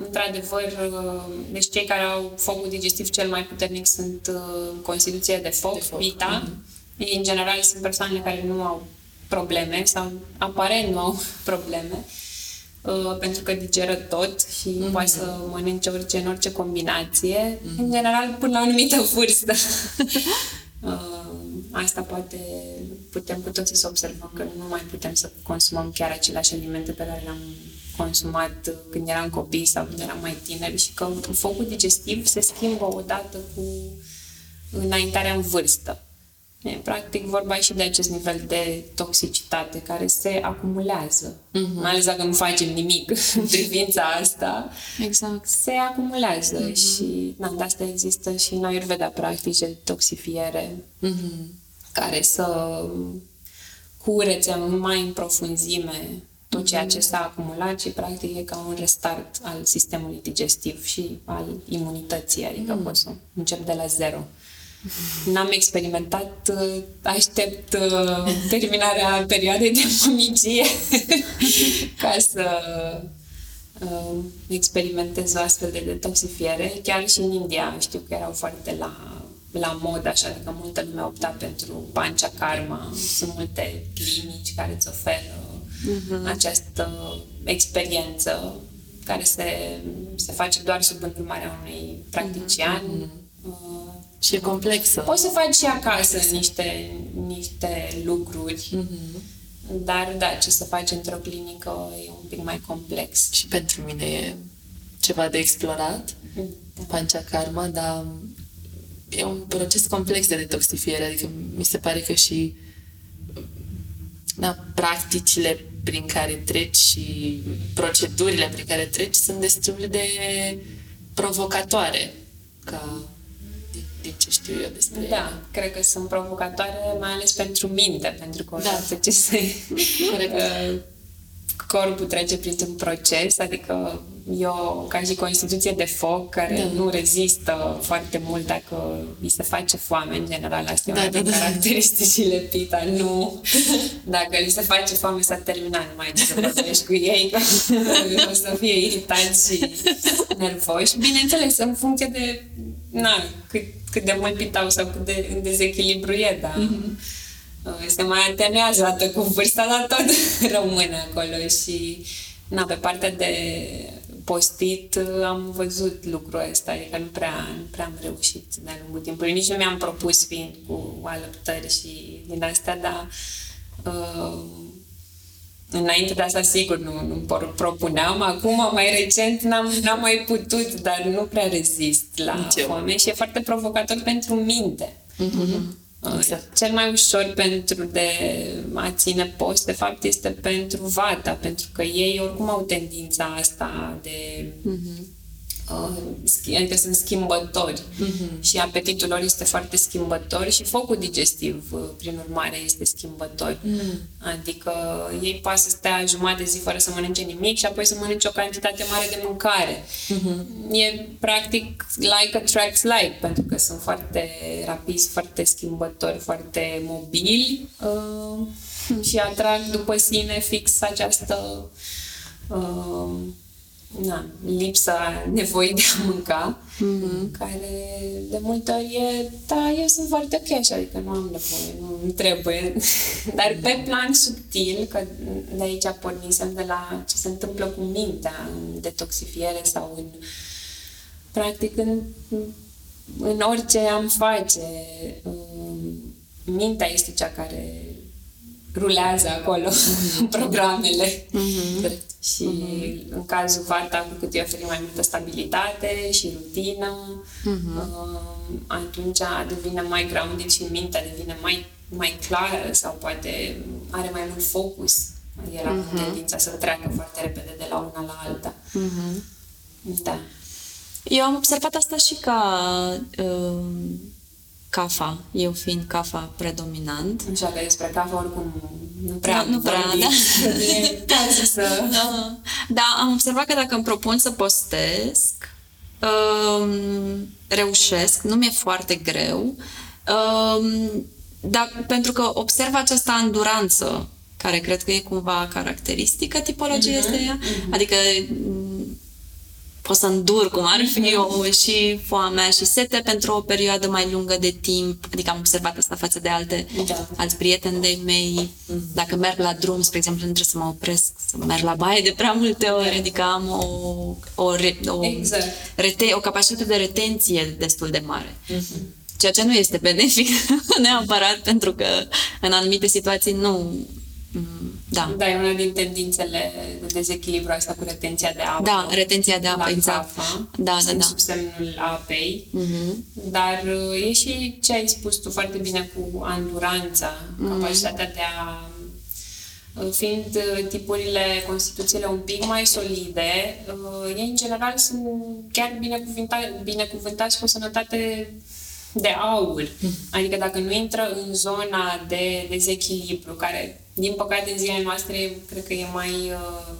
într-adevăr, uh, deci cei care au focul digestiv cel mai puternic sunt uh, în constituție de foc, de foc. Vita, mm-hmm ei, în general, sunt persoanele care nu au probleme sau aparent nu au probleme, uh, pentru că digeră tot și mm-hmm. poate să mănânce orice în orice combinație, mm-hmm. în general până la o anumită vârstă. uh, asta poate putem cu toții să observăm că nu mai putem să consumăm chiar aceleași alimente pe care le-am consumat când eram copii sau când eram mai tineri și că focul digestiv se schimbă odată cu înaintarea în vârstă. E practic vorba și de acest nivel de toxicitate care se acumulează. Mm-hmm. Mai ales dacă nu facem nimic în privința asta. Exact. Se acumulează mm-hmm. și na, de asta există și în Ayurveda practice de toxifiere mm-hmm. Care să curețe mai în profunzime tot ceea ce s-a acumulat și practic e ca un restart al sistemului digestiv și al imunității, adică mm. poți să încep de la zero. N-am experimentat, uh, aștept uh, terminarea perioadei de mămigie ca să uh, experimentez o astfel de detoxifiere. Chiar și în India știu că erau foarte la, la mod, așa, adică multă lume opta pentru pancia karma. Sunt multe clinici care îți oferă uh-huh. această experiență care se, se face doar sub îndrumarea unui practician. Mm-hmm. Uh, și e complexă. Poți să faci și acasă niște, niște lucruri, mm-hmm. dar da, ce să faci într-o clinică e un pic mai complex. Și pentru mine e ceva de explorat, da. pancea karma, dar e un proces complex de detoxifiere, adică mi se pare că și da, practicile prin care treci și procedurile prin care treci sunt destul de provocatoare ca din, din ce știu eu despre Da, ele. cred că sunt provocatoare mai ales pentru minte, pentru că da. ce se... Corect. Uh, corpul trece printr-un proces, adică eu, ca și constituție de foc, care da. nu rezistă foarte mult dacă îi se face foame, în general, asta da, e una da, din da, caracteristicile pita, nu. Dacă li se face foame, s-a terminat, nu mai să vorbești cu ei, că o să fie iritați și nervoși. Bineînțeles, în funcție de na, cât, cât de mult pitau sau cât de în dezechilibru e, dar mm-hmm se mai atenuează atât cu vârsta, dar tot rămâne acolo și na, pe partea de postit am văzut lucrul ăsta, adică nu prea, nu prea am reușit de-a lungul timpului. Nici nu mi-am propus fiind cu alăptări și din astea, dar uh, înainte de asta sigur nu, nu propuneam. Acum, mai recent, n-am, n-am mai putut, dar nu prea rezist la foame și e foarte provocator pentru minte. Mm-hmm. Exact. Cel mai ușor pentru de a ține post, de fapt, este pentru vata, pentru că ei oricum au tendința asta de mm-hmm uh, adică sunt schimbători uh-huh. și apetitul lor este foarte schimbător și focul digestiv, uh, prin urmare, este schimbător. Uh-huh. Adică ei poate să stea jumătate de zi fără să mănânce nimic și apoi să mănânce o cantitate mare de mâncare. Uh-huh. E practic like attracts like, pentru că sunt foarte rapizi, foarte schimbători, foarte mobili uh, și atrag după sine fix această uh, na, lipsa nevoii de a mânca, mm-hmm. care de multe ori e, da, eu sunt foarte ok așa, adică nu am nevoie, nu trebuie. Dar pe plan subtil, că de aici pornisem de la ce se întâmplă cu mintea în detoxifiere sau în, practic, în, în orice am face, mintea este cea care rulează acolo mm-hmm. programele. Mm-hmm. Și uh-huh. în cazul Vata, cu cât îi oferi mai multă stabilitate și rutină, uh-huh. uh, atunci devine mai grounded și mintea devine mai, mai clară sau poate are mai mult focus. El uh-huh. tendința să treacă foarte repede de la una la alta. Uh-huh. Da. Eu am observat asta și ca uh, CAFA, eu fiind CAFA predominant. Așa că despre CAFA oricum nu prea Nu, nu prea, da. să... da. Da, am observat că dacă îmi propun să postez, um, reușesc, nu mi-e foarte greu, um, dar pentru că observ această anduranță care cred că e cumva caracteristică tipologiei mm-hmm. este ea. Mm-hmm. Adică pot să îndur cum ar fi eu și foamea și sete pentru o perioadă mai lungă de timp. Adică am observat asta față de alte, da. alți prieteni de mei. Mm-hmm. Dacă merg la drum, spre exemplu, nu trebuie să mă opresc, să merg la baie de prea multe ori. Adică am o, o, o, exact. rete, o capacitate de retenție destul de mare. Mm-hmm. Ceea ce nu este benefic neapărat, pentru că în anumite situații nu da. Da, e una din tendințele de dezechilibru asta cu retenția de apă. Da, retenția de apă, exact. Cafa, da, da, da. sub semnul apei. Mm-hmm. Dar uh, e și ce ai spus tu foarte bine cu anduranța, mm-hmm. capacitatea de a uh, fiind uh, tipurile, constituțiile un pic mai solide, ei în general sunt chiar binecuvântați, binecuvântați cu o sănătate de aur. Mm-hmm. Adică dacă nu intră în zona de dezechilibru, care din păcate, în zilele noastre, cred că e mai, uh,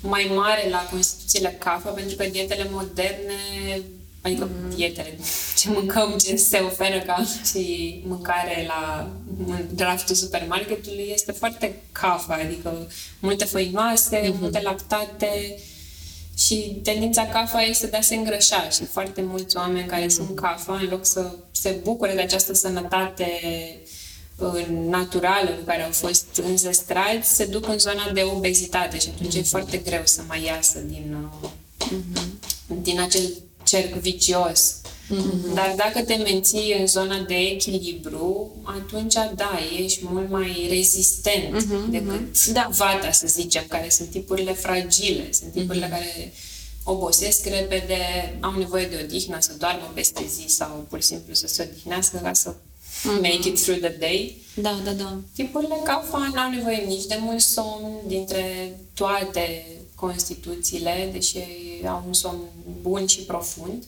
mai mare la constituțiile CAFA, pentru că dietele moderne, adică mm. dietele, ce mâncăm, ce se oferă ca și mâncare la draftul supermarketului, este foarte CAFA, adică multe făinoase, mm-hmm. multe lactate, și tendința CAFA este de a se îngrășa și foarte mulți oameni care mm. sunt CAFA, în loc să se bucure de această sănătate uh, naturală cu care au fost înzestrați se duc în zona de obezitate și atunci e foarte greu să mai iasă din, uh, din acel cerc vicios. Dar dacă te menții în zona de echilibru, atunci, da, ești mult mai rezistent decât Da. vata, să zicem, care sunt tipurile fragile, sunt tipurile care obosesc repede, au nevoie de odihnă, să doarmă peste zi sau pur și simplu să se odihnească ca să make it through the day. Da, da, da. Tipurile CAFA n-au nevoie nici de mult somn dintre toate constituțiile, deși au un somn bun și profund.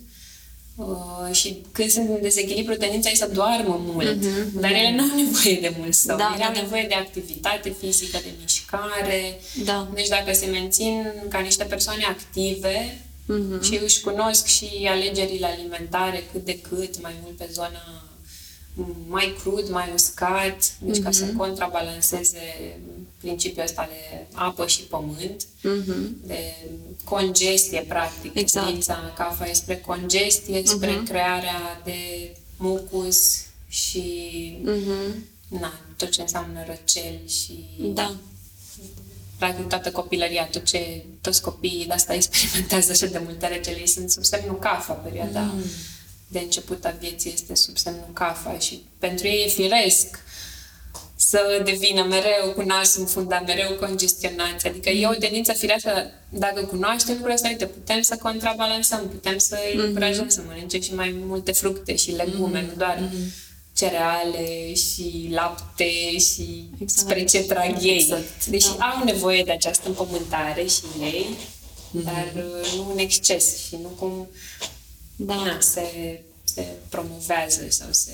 Uh, și când sunt în dezechilibru, tendința e să doarmă mult, dar ele nu au nevoie de mult somn. Da, ele da, au da. nevoie de activitate fizică, de mișcare. Da. Deci dacă se mențin ca niște persoane active Mhm. și își cunosc și alegerile alimentare cât de cât, mai mult pe zona mai crud, mai uscat, deci ca Mhm. să contrabalanceze principiul ăsta de apă și pământ, de congestie, practic. Mhm. Exact. Tendința CAFA e spre congestie, spre Mhm. crearea de mucus și Mhm. na, tot ce înseamnă răceli și Da. practic toată copilăria, tot ce toți copiii de asta experimentează așa de multe răceli, ei sunt sub semnul CAFA, perioada mm. De început a vieții este sub semnul CAFA și pentru ei e firesc să devină mereu cu nasul înfundat, mereu congestionați. Adică e o tendință firească, dacă cunoaștem lucrul ăsta, uite, putem să contrabalansăm, putem să îi încurajăm să mănânce și mai multe fructe și legume, nu doar cereale și lapte și Exact. spre ce trag ei. Exact. Deși Da. au nevoie de această împământare și ei, dar uh, nu în exces și nu cum Da. na, se, se promovează sau se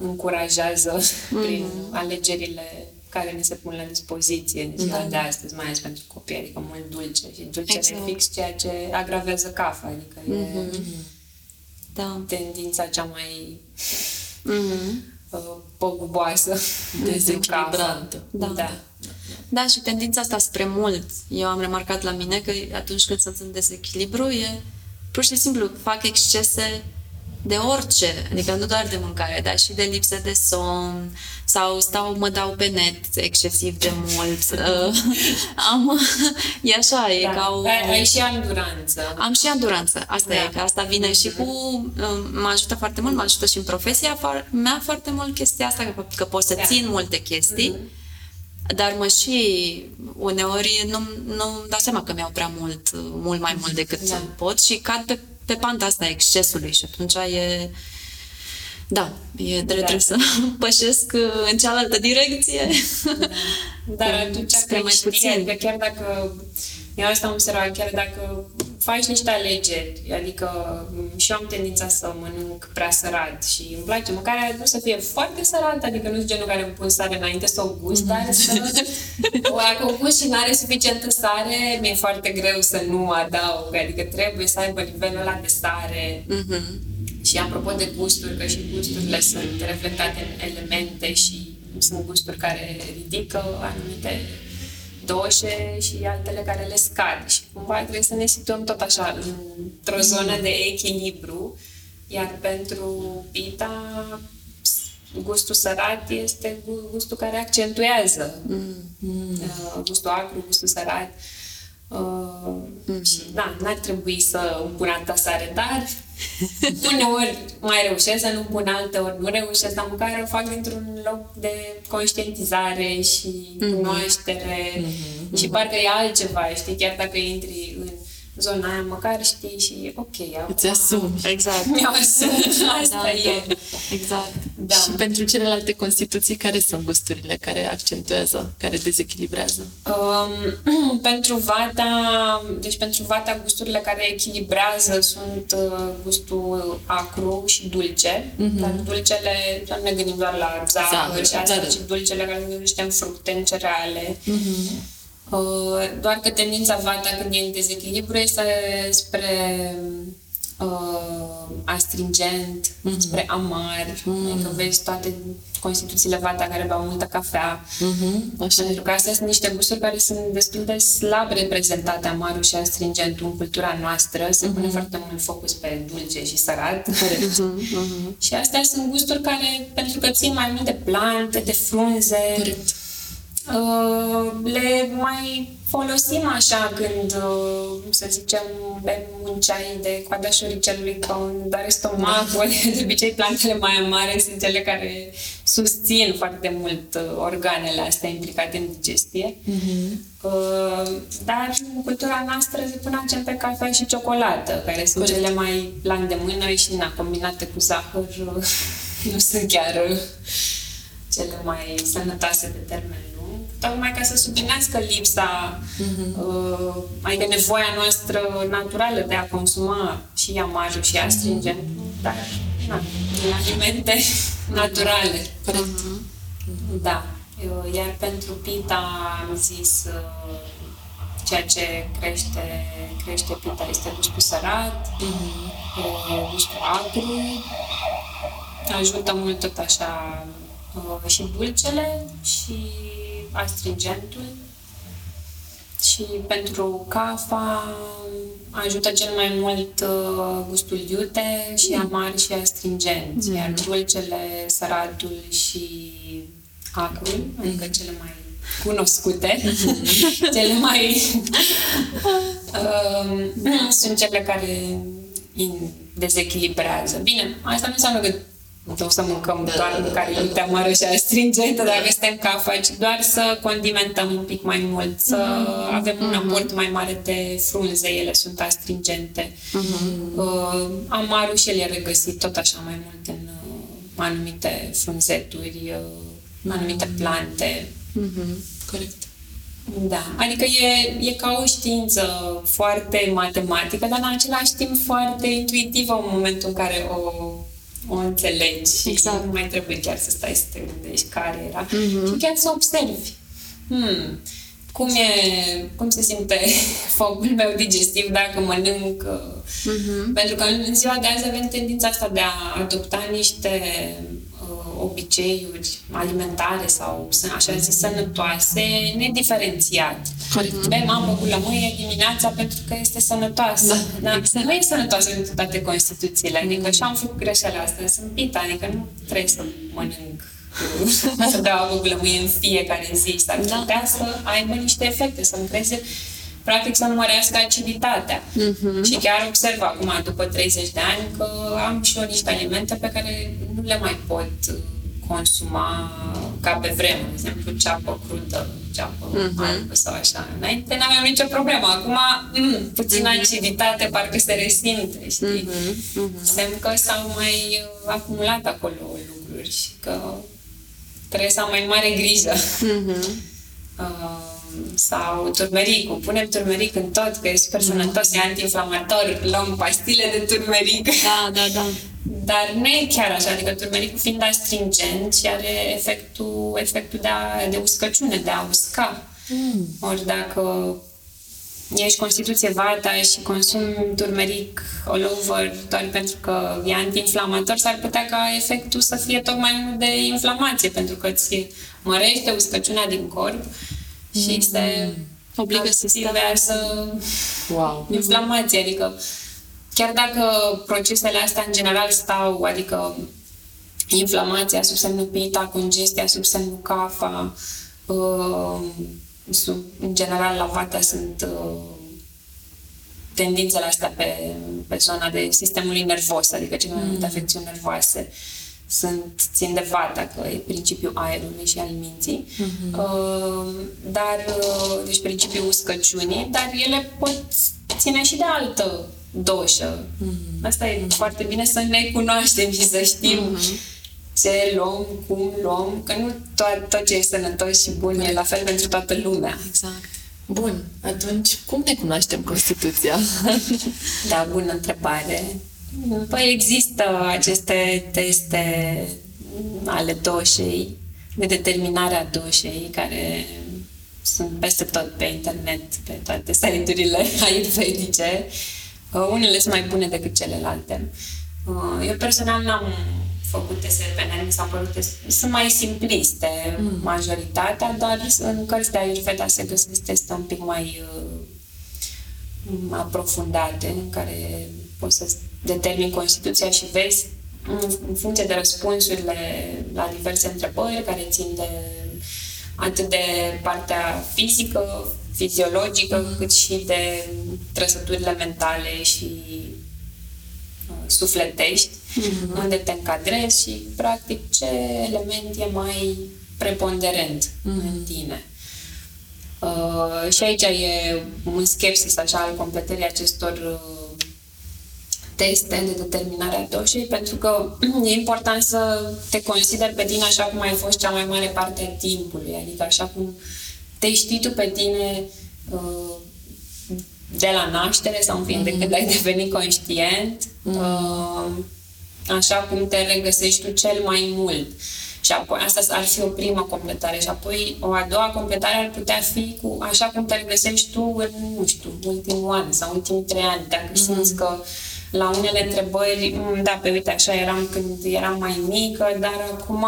încurajează prin alegerile care ne se pun la dispoziție în ziua de astăzi, mai ales pentru copii, adică mult dulce. Și dulcele Exact. e fix ceea ce agravează cafa, adică e Da. tendința cea mai Mhm. uh, păguboasă Dezechilibrantă. Da. da. Da, și tendința asta spre mult. Eu am remarcat la mine că atunci când sunt în dezechilibru, e pur și simplu fac excese de orice, adică nu doar de mâncare, dar și de lipsă de somn sau stau, mă dau pe net excesiv de mult. Uh, am, e așa, e Da. ca o... Ai, ai și anduranță. Am și anduranță, asta Da. e, că asta vine și cu... um, Mă ajută foarte mult, mă ajută și în profesia fa- mea foarte mult chestia asta, că, că pot să Da. țin multe chestii, dar mă și uneori nu, nu dau seama că mi-au prea mult, mult mai mult decât Da. pot și cad pe, pe panta asta a excesului și atunci e... Da, e Da. trebuie să pășesc în cealaltă direcție. Dar atunci Spre că mai știi, puțin. adică chiar dacă eu asta am observat, chiar dacă faci niște alegeri, adică m, și eu am tendința să mănânc prea sărat și îmi place mâncarea nu să fie foarte sărată, adică nu genul care îmi pun sare înainte să o gust, dar să dacă o gust și nu are suficientă sare, mi-e foarte greu să nu adaug, adică trebuie să aibă nivelul ăla de sare. Și apropo de gusturi, că și gusturile sunt reflectate în elemente și sunt gusturi care ridică anumite doșe și altele care le scad. Și cumva trebuie să ne situăm tot așa într-o zonă de echilibru, iar pentru pita gustul sărat este gu- gustul care accentuează uh, gustul acru, gustul sărat. Uh, Și da, n-ar trebui să îmi pun altă sare, dar uneori mai reușesc să nu pun alteori, nu reușesc, dar măcar o fac dintr-un loc de conștientizare și cunoaștere. Și parcă e altceva, știi, chiar dacă intri în zona aia, măcar știi și ok, acum Îți asumi. Exact. mi-au asumat, asta Da, e. da. Exact. Da. Și pentru celelalte constituții, care sunt gusturile care accentuează, care dezechilibrează? Um, pentru vata, deci pentru vata gusturile care echilibrează sunt uh, gustul acru și dulce. Dar dulcele, nu ne gândim doar la zahăr Zahăr, și asta, da, da. ci dulcele care se gândește în fructe, în cereale. Uh, doar că tendința vata când e în dezechilibru este spre uh, astringent, mm-hmm. spre amar, mm-hmm. adică vezi toate constituțiile vata care beau multă cafea. Mm-hmm. Așa. Pentru că astea sunt niște gusturi care sunt destul de slab reprezentate, amarul și astringentul în cultura noastră. Se mm-hmm. pune foarte mult focus pe dulce și sărat. Mm-hmm. și astea sunt gusturi care, pentru că țin mai mult de plante, de frunze, Corect. Uh, le mai folosim așa când, uh, să zicem, bem un ceai de coada șoricelului că un doare stomacul. Da. De obicei, plantele mai amare sunt cele care susțin foarte mult uh, organele astea implicate în digestie. Uh-huh. Dar în cultura noastră se pune accent pe cafea și ciocolată, care sunt Corect. cele mai la îndemână și na, combinate cu zahăr nu sunt chiar cele mai sănătoase de termen tocmai ca să sublinească lipsa, uh-huh. uh, adică nevoia noastră naturală de a consuma și amarul și astringent, uh-huh. dar na, din alimente naturale. Uh-huh. Da. Iar pentru pita am zis uh, ceea ce crește, crește pita este gustul sărat, uh-huh. gustul agru, ajută mult tot așa uh, și dulcele și astringentul și pentru cafa ajută cel mai mult uh, gustul iute și mm. amar și astringent, mm. iar dulcele, săratul și acrul, adică mm. cele mai cunoscute, mm-hmm. cele mai uh, sunt cele care dezechilibrează. Bine, asta nu înseamnă că nu să mâncăm da, doar da, mâncare da, da. amară și astringentă dacă suntem cafa, ci doar să condimentăm un pic mai mult, să mm-hmm. avem un mm-hmm. aport mai mare de frunze, ele sunt astringente. Mm-hmm. Uh, amarul și el e regăsit tot așa mai mult în uh, anumite frunzeturi, uh, în anumite mm-hmm. plante. Mm-hmm. Corect. Da, adică e, e ca o știință foarte matematică, dar în același timp foarte intuitivă în momentul în care o o înțelegi și exact. nu mai trebuie chiar să stai să te gândești care era mm-hmm. și chiar să observi. Hmm, cum e, cum se simte focul meu digestiv dacă mănânc. Mm-hmm. Pentru că în ziua de azi avem tendința asta de a adopta niște obiceiuri alimentare sau, așa zis, sănătoase, nediferențiat. Corect. Bem apă cu lămâie dimineața pentru că este sănătoasă. Da, da? Exact. Nu e sănătoasă în toate Constituțiile. Adică mm. și am făcut greșeala asta. Sunt pita, adică nu trebuie să mănânc să beau apă cu lămâie în fiecare zi. S-ar da. putea să aibă niște efecte, să-mi creeze practic să mărească aciditatea. Uh-huh. Și chiar observ acum, după 30 de ani, că am și eu niște alimente pe care nu le mai pot uh, consuma ca pe vreme, de exemplu, ceapă crudă, ceapă uh-huh. albă sau așa. Înainte n-aveam nicio problemă. Acum, mm, puțin uh-huh. aciditate, parcă se resimte, știi? Uh-huh. Uh-huh. Semn că s-au mai uh, acumulat acolo lucruri și că trebuie să am mai mare grijă. Uh-huh. Uh, sau turmericul. Punem turmeric în tot, că e super sănătos, e antiinflamator, luăm pastile de turmeric. Da, da, da. Dar nu e chiar așa, adică turmericul fiind astringent și are efectul, efectul de, a, de uscăciune, de a usca. Mm. Ori dacă ești constituție vata și consumi turmeric all over doar pentru că e antiinflamator, s-ar putea ca efectul să fie tocmai unul de inflamație, pentru că îți mărește uscăciunea din corp și mm. se obligă să să wow. inflamație, adică chiar dacă procesele astea în general stau, adică inflamația sub semnul pita, congestia sub semnul cafa, uh, sub, în general la vata sunt uh, tendințele astea pe, pe zona de sistemului nervos, adică cele mai multe mm. afecțiuni nervoase sunt, țin de vata, că e principiul aerului și al minții, mm-hmm. uh, dar, uh, deci principiul uscăciunii, dar ele pot ține și de altă doșă. Mm-hmm. Asta e foarte bine să ne cunoaștem și să știm mm-hmm. ce luăm, cum luăm, că nu tot, tot ce e sănătos și bun e la fel pentru toată lumea. Exact. Bun, atunci cum ne cunoaștem Constituția? da, bună întrebare. Păi există aceste teste ale doșei, de determinare a doșei, care sunt peste tot pe internet, pe toate site-urile ayurvedice. Uh, unele sunt mai bune decât celelalte. Uh, eu personal n-am făcut teste de PNL, mi s-au părut teste, sunt mai simpliste mm. majoritatea, dar în cărți de Ayurveda se găsesc teste un pic mai uh, aprofundate, în care poți să determini Constituția și vezi în funcție de răspunsurile la diverse întrebări care țin de atât de partea fizică, fiziologică, mm-hmm. cât și de trăsăturile mentale și uh, sufletești, mm-hmm. unde te încadrezi și, practic, ce element e mai preponderent mm-hmm. în tine. Uh, și aici e un skepsis așa al completării acestor uh, teste de determinare a doșei, pentru că e important să te consideri pe tine așa cum ai fost cea mai mare parte a timpului, adică așa cum te știi tu pe tine uh, de la naștere sau în fin, de când ai devenit conștient, mm. uh, așa cum te regăsești tu cel mai mult. Și apoi asta ar fi o primă completare și apoi o a doua completare ar putea fi cu așa cum te regăsești tu în, nu știu, ultimul an sau ultimii trei ani, dacă mm. simți că uh, la unele întrebări, mm, da, pe uite, așa eram când eram mai mică, dar acum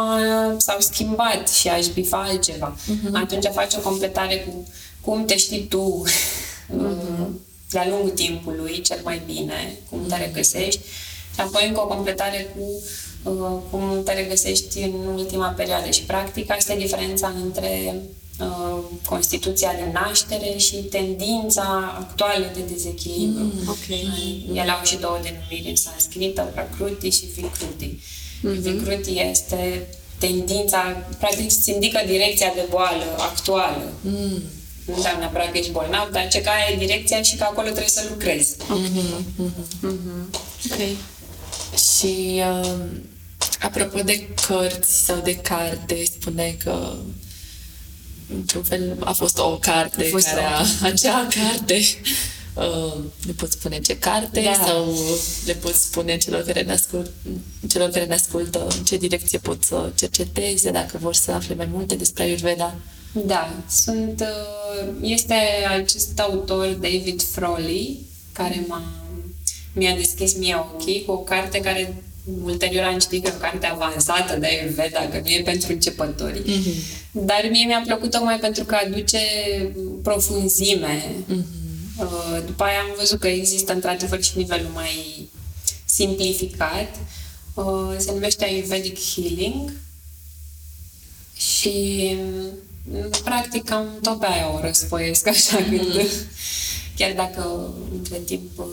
s-au schimbat și aș bifa altceva. Uh-huh. Atunci faci o completare cu cum te știi tu uh-huh. de-a lungul timpului cel mai bine, cum te mhm. regăsești și apoi încă o completare cu uh, cum te regăsești în ultima perioadă. Și practic asta e diferența între Uh, Constituția de naștere și tendința actuală de dezechilibru. Mm, okay. Ele au și două denumiri în sanscrită, Prakruti și Vikruti. Mm-hmm. Vikruti este tendința, practic îți indică direcția de boală actuală. Mm. Nu înseamnă neapărat că ești bolnav, dar ce care e direcția și că acolo trebuie să lucrezi. Mm-hmm. Mm-hmm. Mm-hmm. Ok. Și uh, apropo de cărți sau de carte, spune că într-un fel a fost o carte a fost care o... a, acea carte uh, le poți spune ce carte da. sau le poți spune celor care, ne ascult, celor care ne ascultă în ce direcție pot să cerceteze, dacă vor să afle mai multe despre Ayurveda. Da, sunt, uh, este acest autor David Froley care m-a, mi-a deschis mie ochii cu o carte care ulterior am citit că e o carte avansată de Ayurveda, că nu e pentru începători. Mm-hmm. Dar mie mi-a plăcut tocmai pentru că aduce profunzime. Mm-hmm. După aia am văzut că există într-adevăr și nivelul mai simplificat. Uh, se numește Ayurvedic Healing și mm, practic am tot pe aia o răsfoiesc așa mm-hmm. când chiar dacă între timp uh,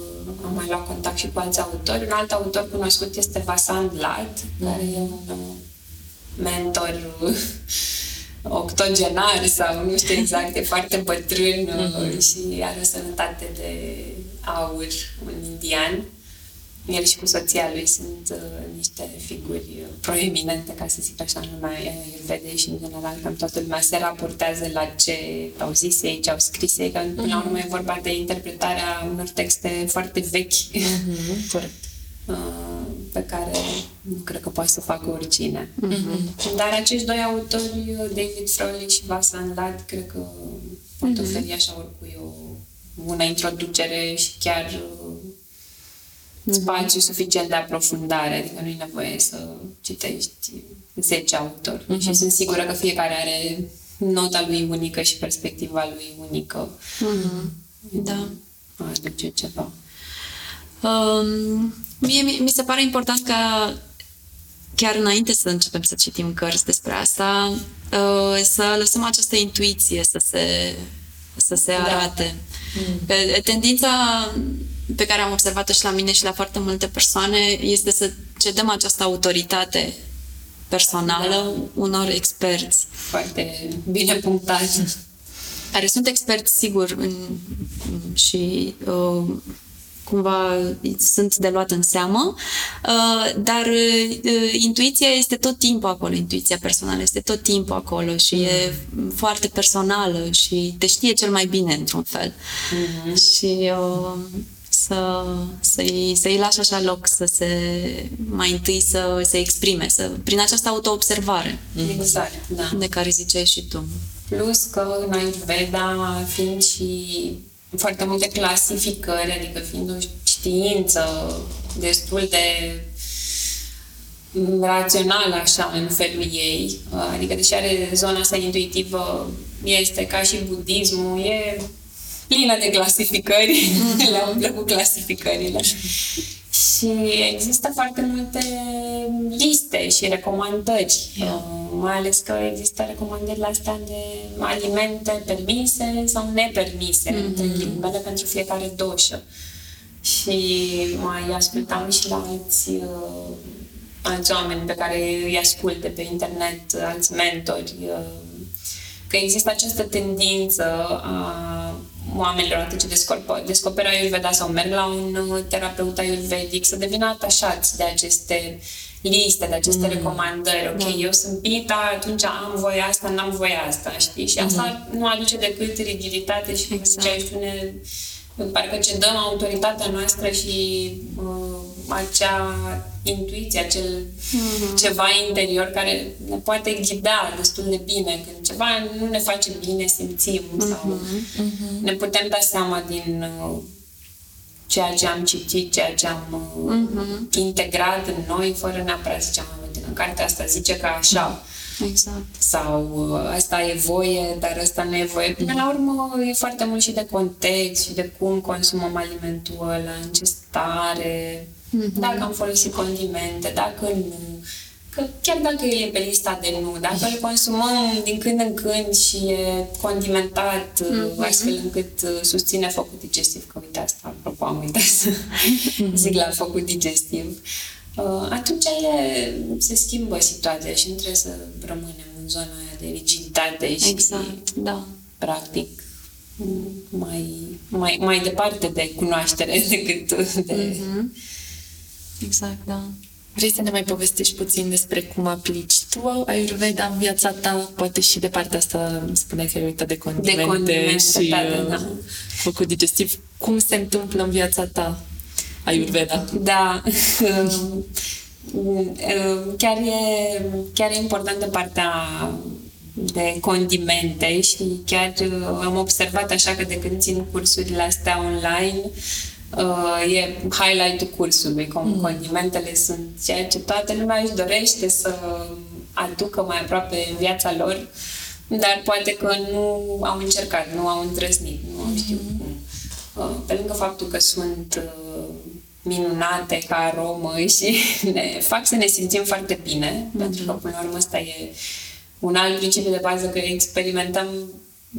am mai luat contact și cu alți autori. Un alt autor cunoscut este Vasant Lad, mm. care e un uh, mentor uh, octogenar sau nu știu exact, e foarte bătrân mm-hmm. și are o sănătate de aur, un indian el și cu soția lui sunt uh, niște figuri uh, proeminente, ca să zic așa, în lumea Ayurvedei și, în general, cam toată lumea se raportează la ce au zis ei, ce au scris ei, că, până la urmă, e vorba de interpretarea unor texte foarte vechi, mm-hmm. uh, pe care nu cred că poate să facă oricine. Mm-hmm. Dar acești doi autori, uh, David Froley și Vasan Lad, cred că pot mm-hmm. oferi așa oricui o bună introducere și chiar uh, spațiu suficient de aprofundare, adică nu e nevoie să citești 10 autori. Uh-huh. Și sunt sigură că fiecare are nota lui unică și perspectiva lui unică. Uh-huh. Da. Aduce ceva. Um, mie mi se pare important ca chiar înainte să începem să citim cărți despre asta, uh, să lăsăm această intuiție să se, să se da. arate. Da. Mm. Tendința pe care am observat-o și la mine și la foarte multe persoane este să cedăm această autoritate personală da. unor experți. Foarte bine punctat. Care sunt experți, sigur, în, și uh, cumva sunt de luat în seamă, uh, dar uh, intuiția este tot timpul acolo, intuiția personală este tot timpul acolo și mm. e foarte personală și te știe cel mai bine într-un fel. Mm-hmm. Și uh, să, să-i, să-i lași așa loc să se mai întâi să se exprime, să, prin această autoobservare. Exact, da. De care ziceai și tu. Plus că în Ayurveda, fiind și foarte multe clasificări, adică fiind o știință destul de rațională așa în felul ei, adică deși are zona asta intuitivă, este ca și budismul, e plină de clasificări, mm-hmm. le-au plăcut clasificările. Și există foarte multe liste și recomandări, yeah. Uh, mai ales că există recomandările astea de alimente permise sau nepermise, mm-hmm. între ghilimele, pentru fiecare doșă. Și mai ascultam și la alți, uh, alți oameni pe care îi asculte pe internet, alți mentori, uh, că există această tendință a oamenilor atât ce descoperă, descoperă Ayurveda sau merg la un uh, terapeut ayurvedic să devină atașați de aceste liste, de aceste mm. recomandări. Ok, mm. eu sunt pita, atunci am voie asta, n-am voie asta, știi? Și asta mm. nu aduce decât rigiditate și exact. Ce spune parcă cedăm autoritatea noastră și uh, acea intuiție, acel mm-hmm. ceva interior care ne poate ghida destul de bine. Când ceva nu ne face bine, simțim mm-hmm. sau mm-hmm. ne putem da seama din uh, ceea ce am citit, ceea ce am uh, mm-hmm. integrat în noi, fără neapărat să zicem, în cartea asta zice că așa. Mm-hmm Exact. Sau uh, asta e voie, dar asta nu e voie. Până la urmă e foarte mult și de context și de cum consumăm alimentul ăla, în ce stare, mm-hmm. dacă am folosit condimente, dacă nu. Că chiar dacă e pe lista de nu, dacă îl consumăm din când în când și e condimentat mm-hmm. astfel încât uh, susține focul digestiv, că uite asta, apropo, am uitat să zic la focul digestiv, Uh, atunci e, se schimbă situația și nu trebuie să rămânem în zona aia de rigiditate și exact, da. practic mai, mai, mai departe de cunoaștere decât de... Mm-hmm. Exact, da. Vrei să ne mai povestești puțin despre cum aplici tu Ayurveda în viața ta? Poate și de partea asta spuneai că ai uitat de condimente, de condimente și da, da. Uh, focul digestiv. Cum se întâmplă în viața ta Ayurveda. Da. chiar e, chiar e importantă partea de condimente și chiar uh, am observat așa că de când țin cursurile astea online uh, e highlight-ul cursului, cum mm. condimentele sunt ceea ce toată lumea își dorește să aducă mai aproape în viața lor, dar poate că nu au încercat, nu au îndrăznit, nu au știut mm. cum. Uh, pe lângă faptul că sunt minunate ca aromă și ne fac să ne simțim foarte bine, mm-hmm. pentru că până la urmă ăsta e un alt principiu de bază că experimentăm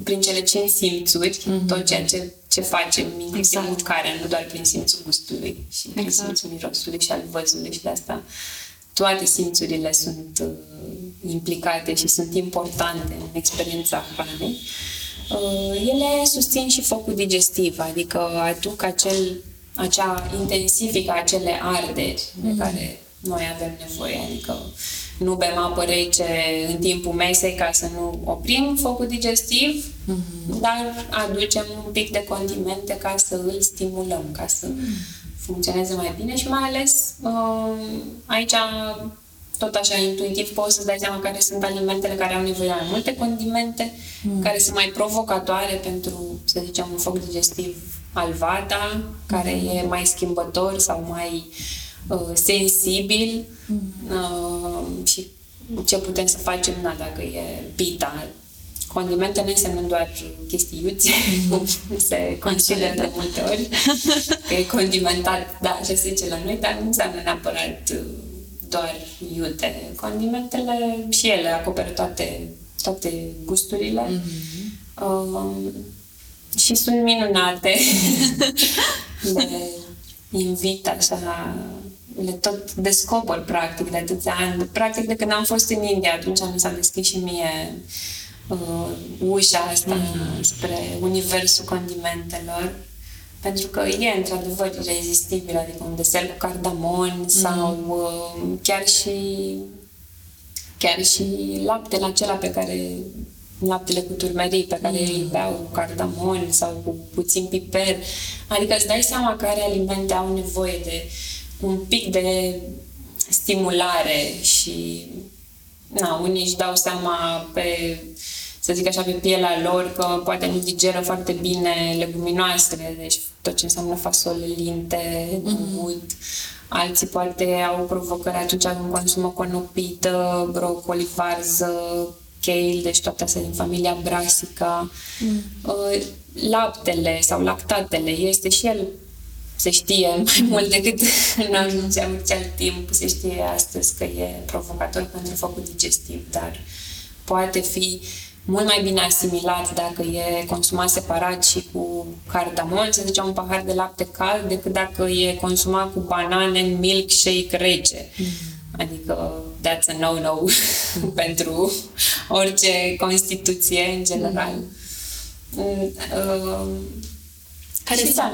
prin cele cinci simțuri mm-hmm. tot ceea ce, ce facem, inclusiv exact. mâncarea, nu doar prin simțul gustului și prin exact. simțul mirosului și al văzului și de asta toate simțurile sunt uh, implicate și sunt importante în experiența hranei. Uh, ele susțin și focul digestiv, adică aduc acel acea intensifică acele arderi mm. de care noi avem nevoie, adică nu bem apă rece în timpul mesei ca să nu oprim focul digestiv, mm-hmm. dar aducem un pic de condimente ca să îl stimulăm, ca să mm. funcționeze mai bine și mai ales uh, aici tot așa intuitiv poți să-ți dai seama care sunt alimentele care au nevoie de mai multe condimente, mm. care sunt mai provocatoare pentru, să zicem, un foc digestiv al Vata, care e mai schimbător sau mai uh, sensibil mm-hmm. uh, și ce putem să facem, na, dacă e pita. Condimente nu înseamnă doar chestii iuți, cum mm-hmm. se consideră de multe ori, că e condimentat, da, așa se zice la noi, dar nu înseamnă neapărat uh, doar iute. Condimentele și ele acoperă toate, toate gusturile. Mm-hmm. Uh, și sunt minunate. le invit așa, le tot descoper practic de atâția ani. Practic de când am fost în India, atunci mi s-a deschis și mie uh, ușa asta mm. spre universul condimentelor. Pentru că e într-adevăr irezistibil, adică un desert cu cardamon mm. sau uh, chiar și chiar și laptele acela pe care laptele cu turmerii pe care mm. îi beau cu cardamon sau cu puțin piper. Adică îți dai seama care alimente au nevoie de un pic de stimulare și na, unii își dau seama pe să zic așa, pe pielea lor, că poate nu digeră foarte bine leguminoasele, deci tot ce înseamnă fasole, linte, mm-hmm. Alții poate au provocări atunci când consumă conopită, brocoli, varză, kale, deci toate astea din familia Brassica. Mm. Uh, laptele sau lactatele este și el se știe mai mult decât în acel timp, se știe astăzi că e provocator pentru focul digestiv, dar poate fi mult mai bine asimilat dacă e consumat separat și cu cardamon, să zicem un pahar de lapte cald, decât dacă e consumat cu banane în milkshake rece. Mm-hmm. Adică that's a no-no pentru orice constituție în general. Mm. Uh, Care și da,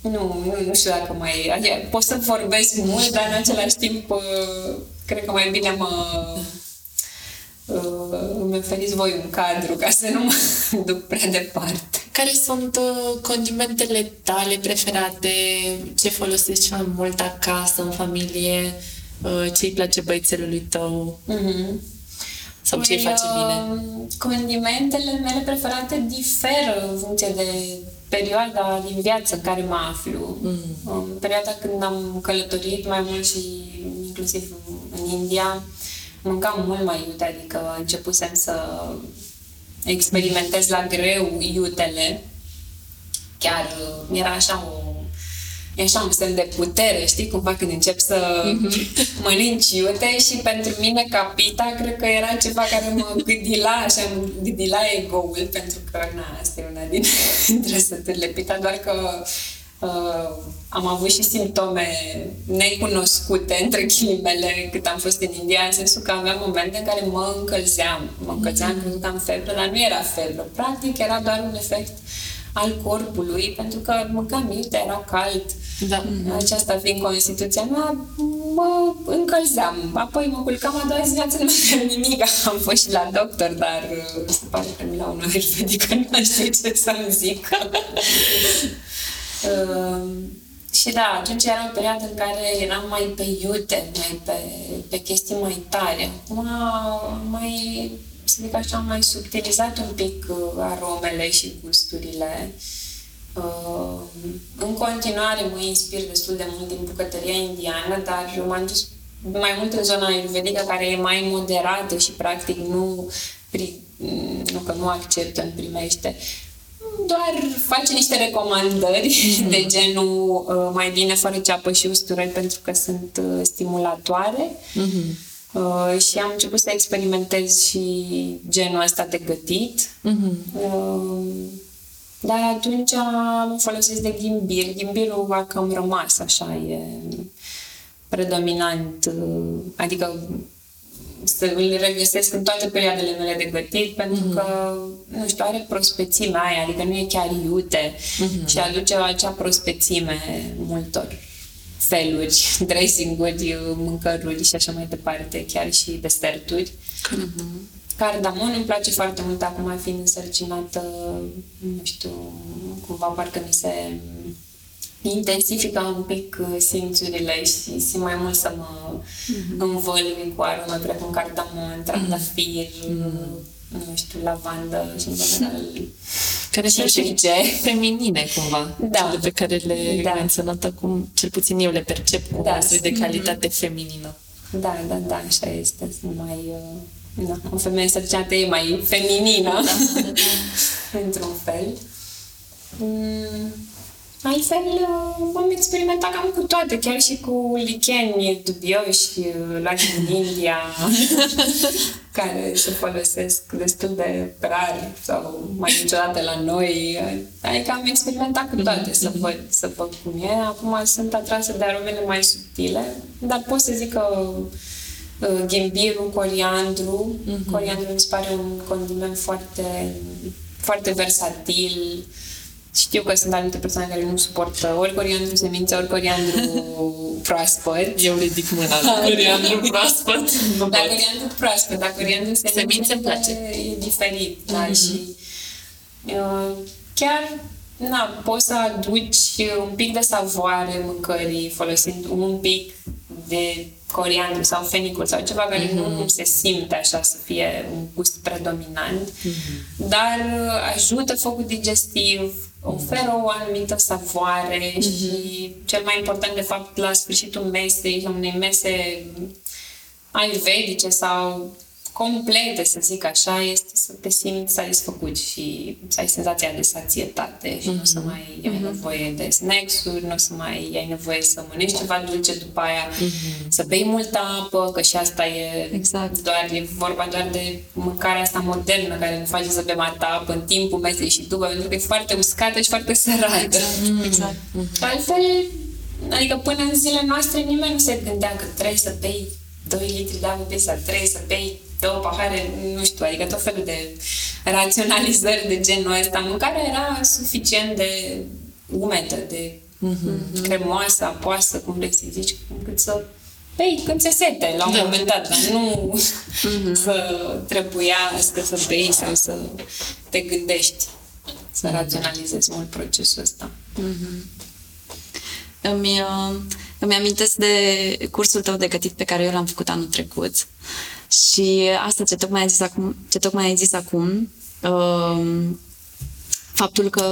nu, nu, nu știu dacă mai... Adică pot să vorbesc mult, dar în același timp uh, cred că mai bine mă uh, îmi oferiți voi un cadru ca să nu mă duc prea departe. Care sunt uh, condimentele tale preferate? Ce folosești cel mai mult acasă, în familie? Uh, ce îi place băiețelului tău? Mm-hmm. Sau ce îi face bine? Uh, condimentele mele preferate diferă în funcție de perioada din viață în care mă aflu. Mm. În perioada când am călătorit mai mult și inclusiv în India, mâncam mult mai iute, adică începusem să experimentez la greu iutele. Chiar uh, era așa o e așa un semn de putere, știi, cumva când încep să mm-hmm. mănânci iute și pentru mine capita cred că era ceva care mă gâdila, așa, mă gâdila ego-ul, pentru că, na, asta e una din trăsăturile pita, doar că uh, am avut și simptome necunoscute, între ghilimele, cât am fost în India, în sensul că aveam momente în care mă încălzeam. Mă încălzeam, mm-hmm. crezut că am febră, dar nu era febră. Practic, era doar un efect al corpului, pentru că mâncam iute, era cald. Da. Aceasta fiind Constituția mea, mă încălzeam. Apoi mă culcam a doua zi viață, nu mai nimic. Am fost și la doctor, dar uh, se pare că mi la un ayurvedic, nu știu ce să-mi zic. uh, și da, atunci era o perioadă în care eram mai pe iute, mai pe, pe chestii mai tare. Acum mai, să zic așa, mai subtilizat un pic uh, aromele și gusturile. Uh, în continuare mă inspir destul de mult din bucătăria indiană, dar m-am dus mai mult în zona ayurvedică care e mai moderată și practic nu, nu că nu acceptă, nu primește doar face niște recomandări mm-hmm. de genul uh, mai bine fără ceapă și usturoi pentru că sunt uh, stimulatoare. Mm-hmm. Uh, și am început să experimentez și genul ăsta de gătit. Mm-hmm. Uh, dar atunci mă folosesc de ghimbir. Ghimbirul a cam rămas așa, e predominant, uh, adică să îl regăsesc în toate perioadele mele de gătit, pentru mm-hmm. că, nu știu, are prospețimea aia, adică nu e chiar iute mm-hmm. și aduce acea prospețime multor feluri, dressing-uri, mâncăruri și așa mai departe, chiar și deserturi. Mm-hmm. Cardamon îmi place foarte mult acum fiind însărcinată, nu știu, cumva parcă mi se intensifică un pic uh, simțurile și simt mai mult să mă mm-hmm. învălui cu arome precum cardamon, trandafir, mm-hmm. nu știu, lavandă și în general care sunt și feminine cumva, da. cele pe care le da. menționat acum, cel puțin eu le percep cu da. o de calitate mm-hmm. feminină. Da, da, da, așa este, sunt mai... Uh da, o femeie însărcinată e mai feminină, da, da, da. într-un fel. Mm, altfel, uh, am experimentat cam cu toate, chiar și cu licheni dubioși uh, luați din India, care se folosesc destul de rar sau mai niciodată la noi. Adică am experimentat cu toate să mhm. văd, să văd cum e. Acum sunt atrasă de aromele mai subtile, dar pot să zic că Uh, ghimbirul, coriandru. Mm-hmm. Coriandru mi se pare un condiment foarte, foarte versatil. Știu că sunt anumite persoane care nu suportă ori coriandru semințe, ori coriandru proaspăt. Eu ridic mâna la coriandru proaspăt. Da, coriandru proaspăt, dar coriandru semințe, semințe îmi place. e diferit. Mm-hmm. Da, mhm. și uh, chiar na, poți să aduci un pic de savoare mâncării folosind un pic de coriandru sau fenicul sau ceva care mm-hmm. nu se simte așa să fie un gust predominant, mm-hmm. dar ajută focul digestiv, oferă o anumită savoare mm-hmm. și cel mai important de fapt la sfârșitul mesei, unei mese ayurvedice sau complete, să zic așa, este să te simți satisfăcut și să ai senzația de sațietate și mm-hmm. nu să mhm. mai ai mm-hmm. nevoie de snacks-uri, nu să mai ai nevoie să mănânci ceva dulce după aia, mm-hmm. să bei multă apă, că și asta e exact. doar, e vorba doar de mâncarea asta modernă care ne face să bem atâta apă în timpul mesei și după, pentru că e foarte uscată și foarte sărată. Exact. Mm-hmm. exact. Mm-hmm. Altfel, adică până în zilele noastre nimeni nu se gândea că trebuie să bei 2 litri de apă pe sau trebuie să bei două pahare, nu știu, adică tot felul de raționalizări de genul ăsta. Mâncarea era suficient de umedă, de mm-hmm. cremoasă, apoasă, cum vrei să zici, încât să bei când se sete la un da. moment dat, dar nu mm-hmm. să trebuia să bei sau să te gândești să raționalizezi mult procesul ăsta. Mm-hmm. Îmi, uh, îmi amintesc de cursul tău de gătit pe care eu l-am făcut anul trecut și asta ce tocmai ai zis acum, ce tocmai ai zis acum uh, faptul că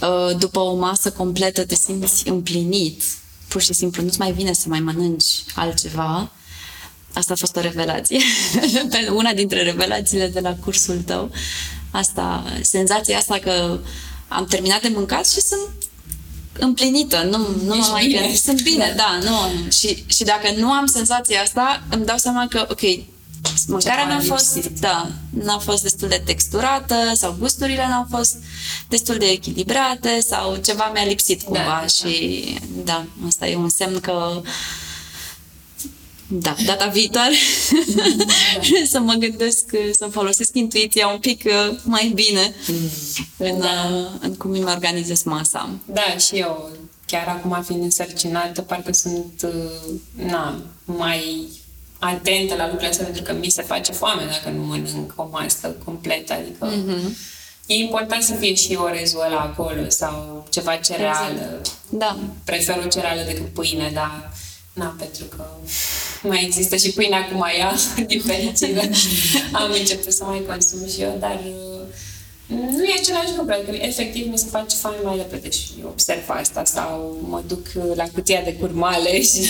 uh, după o masă completă te simți împlinit, pur și simplu nu-ți mai vine să mai mănânci altceva, asta a fost o revelație. Una dintre revelațiile de la cursul tău. Asta, senzația asta că am terminat de mâncat și sunt împlinită, nu, nu mă mai bine. Sunt bine, da, nu. Și, și dacă nu am senzația asta, îmi dau seama că, ok, mâncarea n-a fost, da, n-a fost destul de texturată sau gusturile n-au fost destul de echilibrate sau ceva mi-a lipsit cumva da, da. și da, asta e un semn că da, data viitoare da. să mă gândesc, să folosesc intuiția un pic uh, mai bine mm. în, da. Uh, în cum îmi organizez masa. Da, și eu, chiar acum fiind însărcinată, parcă sunt, uh, na, mai atentă la lucrurile astea, pentru că mi se face foame dacă nu mănânc o masă completă, adică mm-hmm. e important să fie și orezul ăla acolo sau ceva cereală. Exact. Da. Prefer o cereală decât pâine, dar na, pentru că mai există și pâine acum ea, din fericire. Am început să mai consum și eu, dar uh, nu e același lucru, adică efectiv mi se face foame mai repede și observ asta sau mă duc la cutia de curmale și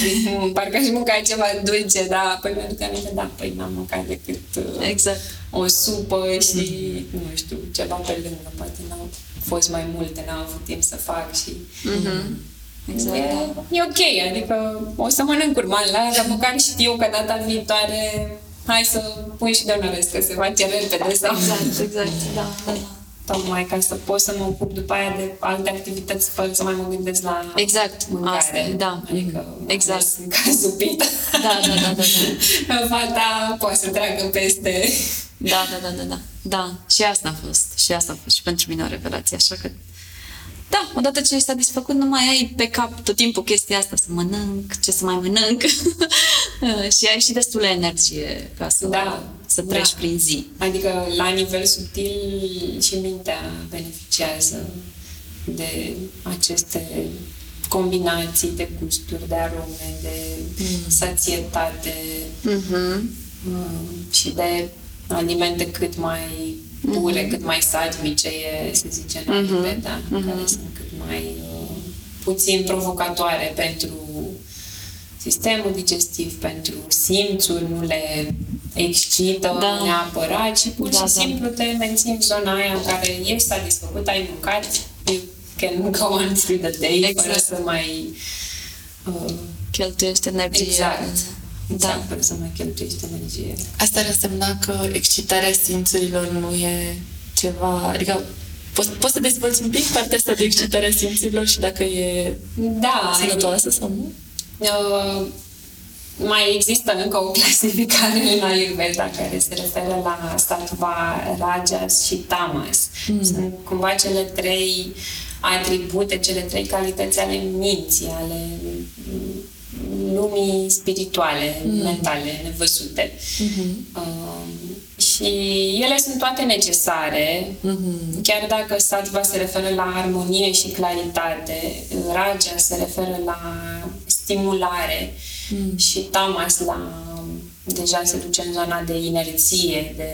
parcă aș mânca ceva dulce, dar apoi mi-aduc aminte, da, păi n-am mâncat decât uh, exact. o supă și, nu știu, ceva pe lângă, poate n-au fost mai multe, n-am avut timp să fac și... Mm-hmm Exact, e, da. e ok, adică o să mănânc urmani la dar măcar știu că data viitoare hai să pui și de un că se face repede sau... Exact, exact, da, da, da. Tocmai ca să pot să mă ocup după aia de alte activități fără să mai mă gândesc la Exact, mâncare. Asta, da. Adică exact. ca supită. Da, da, da, da. da. Fata poate să treacă peste... Da, da, da, da, da. Da, și asta a fost. Și asta a fost și pentru mine o revelație, așa că da, odată ce ești satisfăcut, nu mai ai pe cap tot timpul chestia asta, să mănânc, ce să mai mănânc. și ai și destulă energie ca să, da, să treci da. prin zi. Adică, la nivel subtil, și mintea beneficiază de aceste combinații de gusturi, de arome, de mm. sațietate mm-hmm. și de alimente cât mai pure, mm-hmm. cât mai satvice e, se zice în mm-hmm. da? mm-hmm. care sunt cât mai uh, puțin provocatoare pentru sistemul digestiv, pentru simțuri, nu le excită da. neapărat și pur da, și da. simplu te menții în zona aia în care ești satisfăcut, ai mâncat, you can go on through the day exact. fără să mai uh, cheltuiești energie. Exact. Da. Fără să mai cheltuiești energie. Asta ar însemna că excitarea simțurilor nu e ceva... Adică poți, poți să dezvolți un pic partea asta de excitarea simțurilor și dacă e da, sănătoasă sau nu? Uh, mai există încă o clasificare în Ayurveda care se referă la sattva, rajas și tamas. Mm. Sunt cumva cele trei atribute, cele trei calități ale minții, ale lumii spirituale, mm. mentale, nevăzute. Mm-hmm. Uh, și ele sunt toate necesare, mm-hmm. chiar dacă sattva se referă la armonie și claritate, raja se referă la stimulare mm. și tamas la deja se duce în zona de inerție, de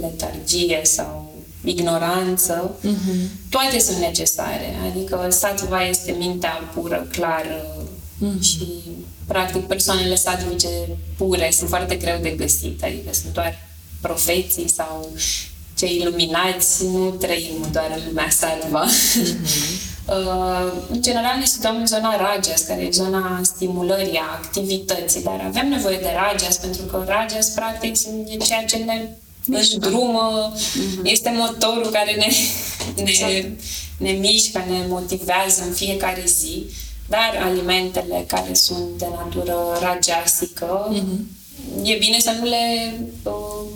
letargie sau ignoranță, mm-hmm. toate sunt necesare. Adică sattva este mintea pură, clară mm-hmm. și practic persoanele sattvice pure sunt foarte greu de găsit, adică sunt doar profeții sau cei iluminați, nu trăim doar în lumea sattva. Mm-hmm. Uh, în general ne situăm în zona rajas, care e zona stimulării, a activității, dar avem nevoie de rajas, pentru că rajas, practic, e ceea ce ne îndrumă, mm-hmm. este motorul care ne, ne, exact. ne mișcă, ne motivează în fiecare zi, dar alimentele care sunt de natură rajasică, mm-hmm. e bine să nu le uh,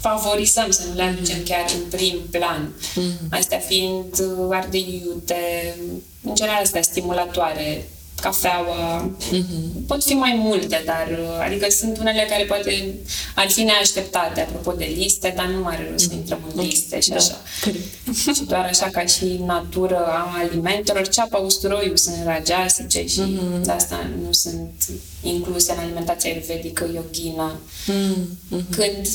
favorizăm, să nu le aducem chiar în prim plan. Mm-hmm. Astea fiind uh, ardei iute, în general astea stimulatoare, cafeaua, mm-hmm. pot fi mai multe, dar uh, adică sunt unele care poate ar fi neașteptate, apropo de liste, dar nu are rost să mm-hmm. intrăm în liste și da. așa. și doar așa ca și natură a alimentelor, ceapa, usturoiul sunt rajasice și mm-hmm. de asta nu sunt incluse în alimentația ayurvedică, yogină. Mm-hmm. Când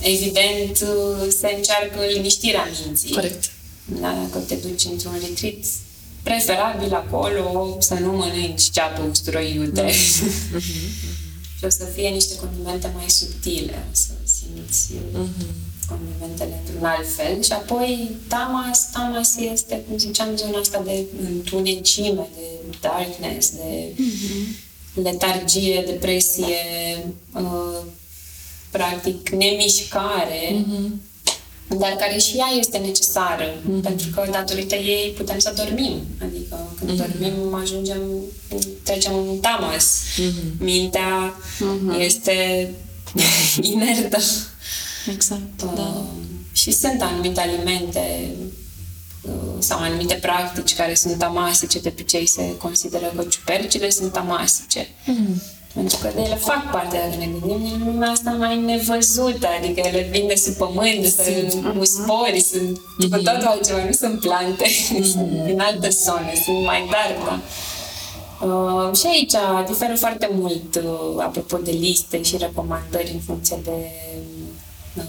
evident se încearcă liniștirea minții. Corect. Da, dacă te duci într-un retreat, preferabil acolo să nu mănânci ceapă usturoi iute. Mm-hmm. și o să fie niște condimente mai subtile, o să simți mm-hmm. condimentele într-un alt fel. Și apoi tamas, tamas este, cum ziceam, zona asta de întunecime, de darkness, de mm-hmm. letargie, depresie, uh, practic nemișcare, mm-hmm. Dar care și ea este necesară, mm-hmm. pentru că datorită ei putem să dormim. Adică când mm-hmm. dormim ajungem, trecem în tamas. Mm-hmm. Mintea mm-hmm. este inertă. Exact, uh, da. Și sunt anumite alimente uh, sau anumite practici care sunt tamasice, de obicei se consideră că ciupercile sunt tamasice. Mm-hmm. Pentru că ele fac parte, dacă ne gândim, în lumea asta mai nevăzută, adică ele vin de sub pământ, sunt muspori, sunt mm-hmm. totul altceva, nu sunt plante, mm-hmm. sunt din altă zonă, sunt mai dark, da. Uh, și aici diferă foarte mult, uh, apropo de liste și recomandări în funcție de uh,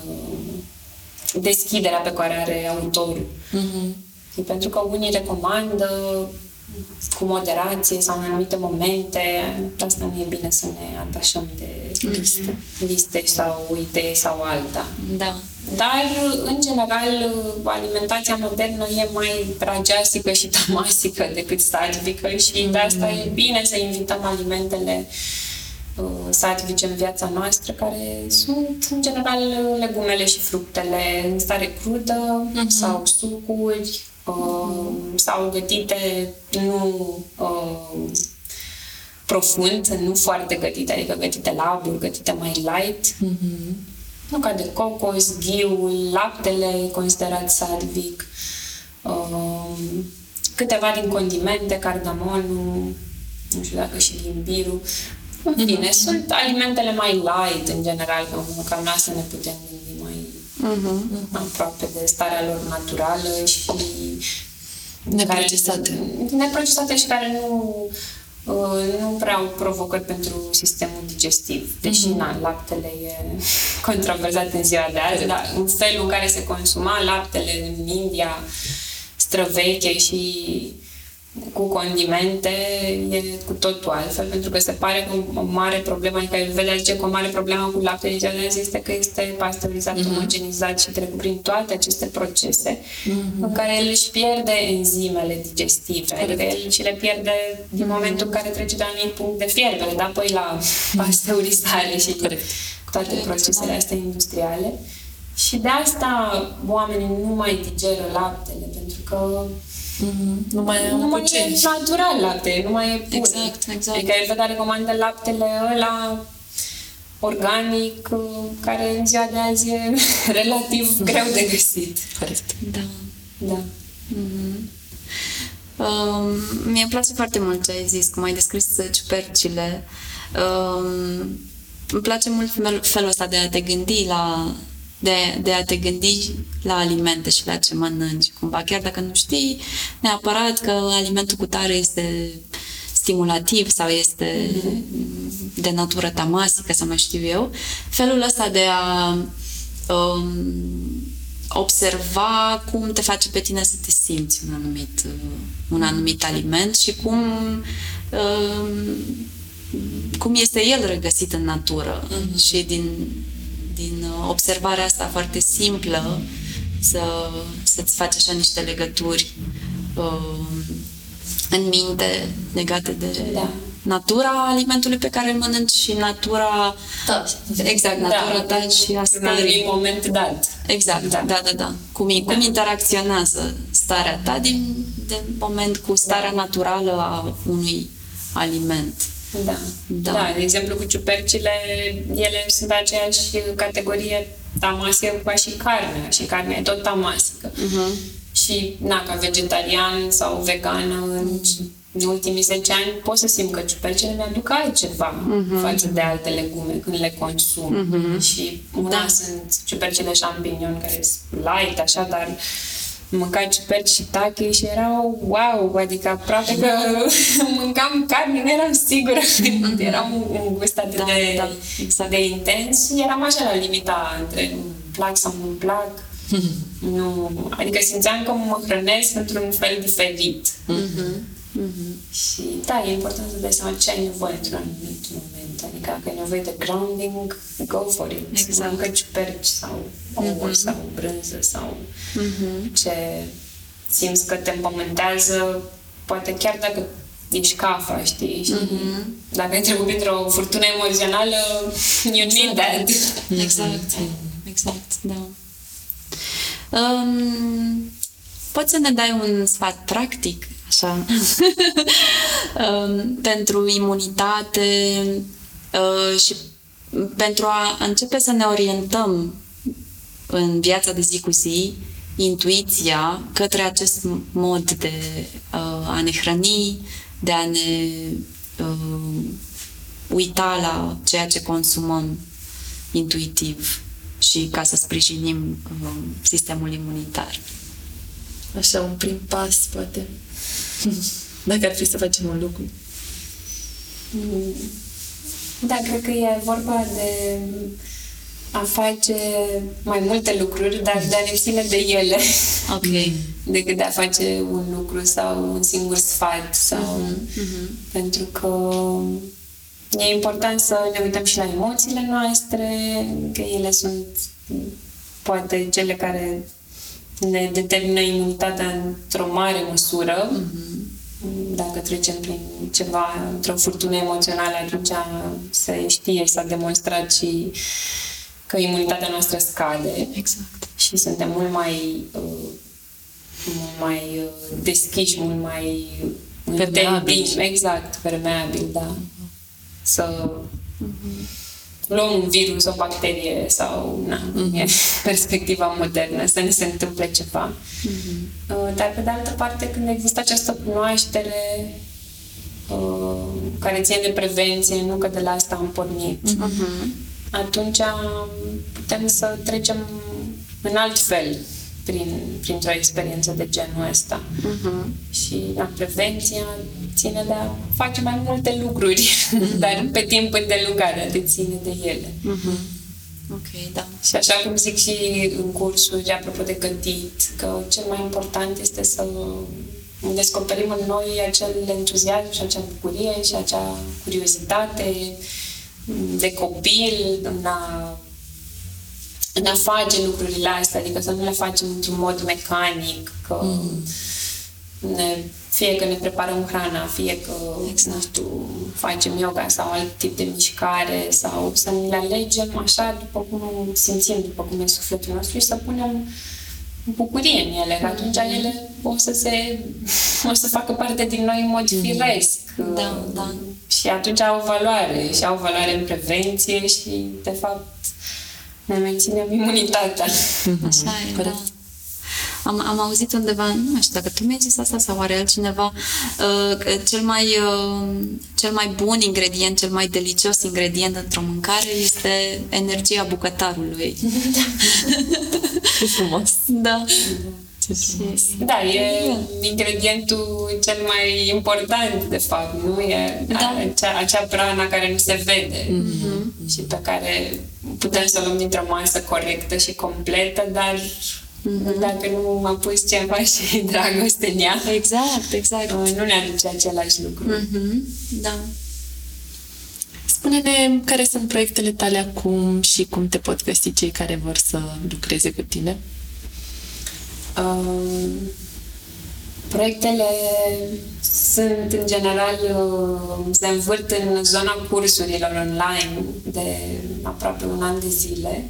deschiderea pe care are autorul. Mm-hmm. Pentru că unii recomandă cu moderație sau în anumite momente, asta nu e bine să ne atașăm de liste, liste sau idei sau alta. Da. Dar, în general, alimentația modernă e mai prageasică și tamasică decât statică și de asta e bine să invităm alimentele uh, satvice în viața noastră, care sunt, în general, legumele și fructele în stare crudă uh-huh. sau sucuri, uh, sau gătite nu uh, profund, nu foarte gătite, adică gătite la abur, gătite mai light. Mm-hmm. Nu ca de cocos, ghiul, laptele considerat sadvic, uh, câteva din condimente, cardamonul, nu știu dacă și imbirul. În fine, mm-hmm. sunt alimentele mai light în general, că ca noi să ne putem gândi mai uh-huh. aproape de starea lor naturală și neprocesate. Care, neprocesate și care nu uh, nu prea au provocări pentru sistemul digestiv. Deși, mm-hmm. na, laptele e controversat în ziua de azi, dar în felul în care se consuma laptele în India străveche și cu condimente e cu totul altfel, pentru că se pare că o mare problemă, adică Ayurveda zice că o mare problemă cu laptele de este că este pasteurizat, mm-hmm. homogenizat și trec prin toate aceste procese mm-hmm. în care el își pierde enzimele digestive, Correct. adică el și le pierde din mm-hmm. momentul în care trece de un anumit punct de fierbere, dar apoi la pasteurizare și Correct. toate Correct. procesele astea industriale. Și de asta oamenii nu mai digeră laptele, pentru că Mm-hmm. Nu mai, nu mai e natural lapte, nu mai e pur. Exact, exact. Adică el vedea recomandă laptele ăla organic, care în ziua de azi e relativ greu de găsit. Corect. Da. Da. Mm-hmm. Um, mie îmi place foarte mult ce ai zis, cum ai descris ciupercile. Um, îmi place mult felul ăsta de a te gândi la de, de a te gândi la alimente și la ce mănânci, cumva, chiar dacă nu știi neapărat că alimentul cu tare este stimulativ sau este de natură tamasică sau mai știu eu, felul ăsta de a um, observa cum te face pe tine să te simți un anumit, uh, un anumit aliment și cum um, cum este el regăsit în natură mm-hmm. și din, din observarea asta foarte simplă să, să-ți faci așa niște legături uh, în minte legate de da. natura alimentului pe care îl mănânci și natura da. exact, natura da. ta și a stării. În moment dat. Exact, da, da, da. da. Cum, da. cum interacționează starea ta din, din moment cu starea da. naturală a unui aliment. Da. da. Da, de exemplu cu ciupercile, ele sunt aceeași categorie tamasică ca și carnea și carnea e tot tamasică. Uh-huh. Și, na, ca vegetarian sau vegană, în, în ultimii 10 ani pot să simt că ciupercile mi-aduc altceva uh-huh. față de alte legume când le consum. Uh-huh. Și una da. sunt ciupercile champignon care sunt light, așa, dar mânca ciuperci și tache și erau wow, adică aproape că mâncam carne, nu eram sigură mm-hmm. era un, un gust atât da, de, da, exact. de intens și eram așa la limita între îmi plac sau nu-mi plac nu, adică simțeam că mă hrănesc într-un fel diferit. Mm-hmm. Mm-hmm. Și da, e important să dai seama ce ai nevoie într-un anumit moment. Adică dacă ai nevoie de grounding, go for it. Exact. Mâncă ciuperci sau ouă mm-hmm. sau brânză sau mm-hmm. ce simți că te împământează, poate chiar dacă ești cafa, știi? Și mm-hmm. dacă ai trecut printr-o furtună emoțională, you need exact. that. Exact. Exact, da. Um, poți să ne dai un sfat practic, așa, um, pentru imunitate uh, și pentru a începe să ne orientăm în viața de zi cu zi, intuiția către acest mod de uh, a ne hrăni, de a ne uh, uita la ceea ce consumăm intuitiv și ca să sprijinim uh, sistemul imunitar. Așa, un prim pas, poate. Dacă ar fi să facem un lucru. Mm. Da, cred că e vorba de a face mai multe lucruri, dar de a ne ține de ele. Ok. Decât de a face un lucru sau un singur sfat. Sau... Mm-hmm. Pentru că E important să ne uităm și la emoțiile noastre, că ele sunt poate cele care ne determină imunitatea într-o mare măsură. Mm-hmm. Dacă trecem prin ceva, într-o furtună emoțională, atunci se știe și s-a demonstrat și că imunitatea noastră scade. Exact. Și suntem mult mai uh, mult mai uh, deschiși, mult mai permeabil. Exact, permeabil, da să mm-hmm. Luăm un virus, o bacterie sau na, mm-hmm. e perspectiva modernă, să ne se întâmple ceva. Mm-hmm. Dar pe de altă parte, când există această cunoaștere uh, care ține de prevenție, nu că de la asta am pornit, mm-hmm. atunci putem să trecem în alt fel prin, printr-o experiență de genul ăsta. Uh-huh. Și la prevenția ține de a face mai multe lucruri, uh-huh. dar pe timp îndelungat, de ține de ele. Uh-huh. Ok, da. Și așa cum zic și în cursuri, apropo de gătit, că cel mai important este să descoperim în noi acel entuziasm și acea bucurie și acea curiozitate de copil în a în a face lucrurile astea, adică să nu le facem într-un mod mecanic, că mm. ne, fie că ne preparăm hrana, fie că, exact. nu știu, facem yoga sau alt tip de mișcare sau să ne le alegem așa după cum simțim, după cum e sufletul nostru și să punem bucurie în ele, că atunci mm. ele o să se o să facă parte din noi în mod mm. firesc. Da, da. Și atunci au valoare și au valoare în prevenție și, de fapt, ne menținem imunitatea. Așa e, da. Am, am auzit undeva, nu știu dacă tu mi-ai zis asta sau are altcineva, uh, că cel mai, uh, cel mai bun ingredient, cel mai delicios ingredient într-o mâncare este energia bucătarului. Ce frumos! Da. Ce frumos. Da, e ingredientul cel mai important, de fapt, nu? E Da. acea, acea prana care nu se vede Mhm. și pe care putem să o luăm dintr-o masă corectă și completă, dar Mhm. dacă nu a pus ceva și dragoste în ea, Exact, exact. nu ne aduce același lucru. Mhm. Da. Spune-ne care sunt proiectele tale acum și cum te pot găsi cei care vor să lucreze cu tine. Um, proiectele sunt, în general, uh, se învârt în zona cursurilor online de aproape un an de zile.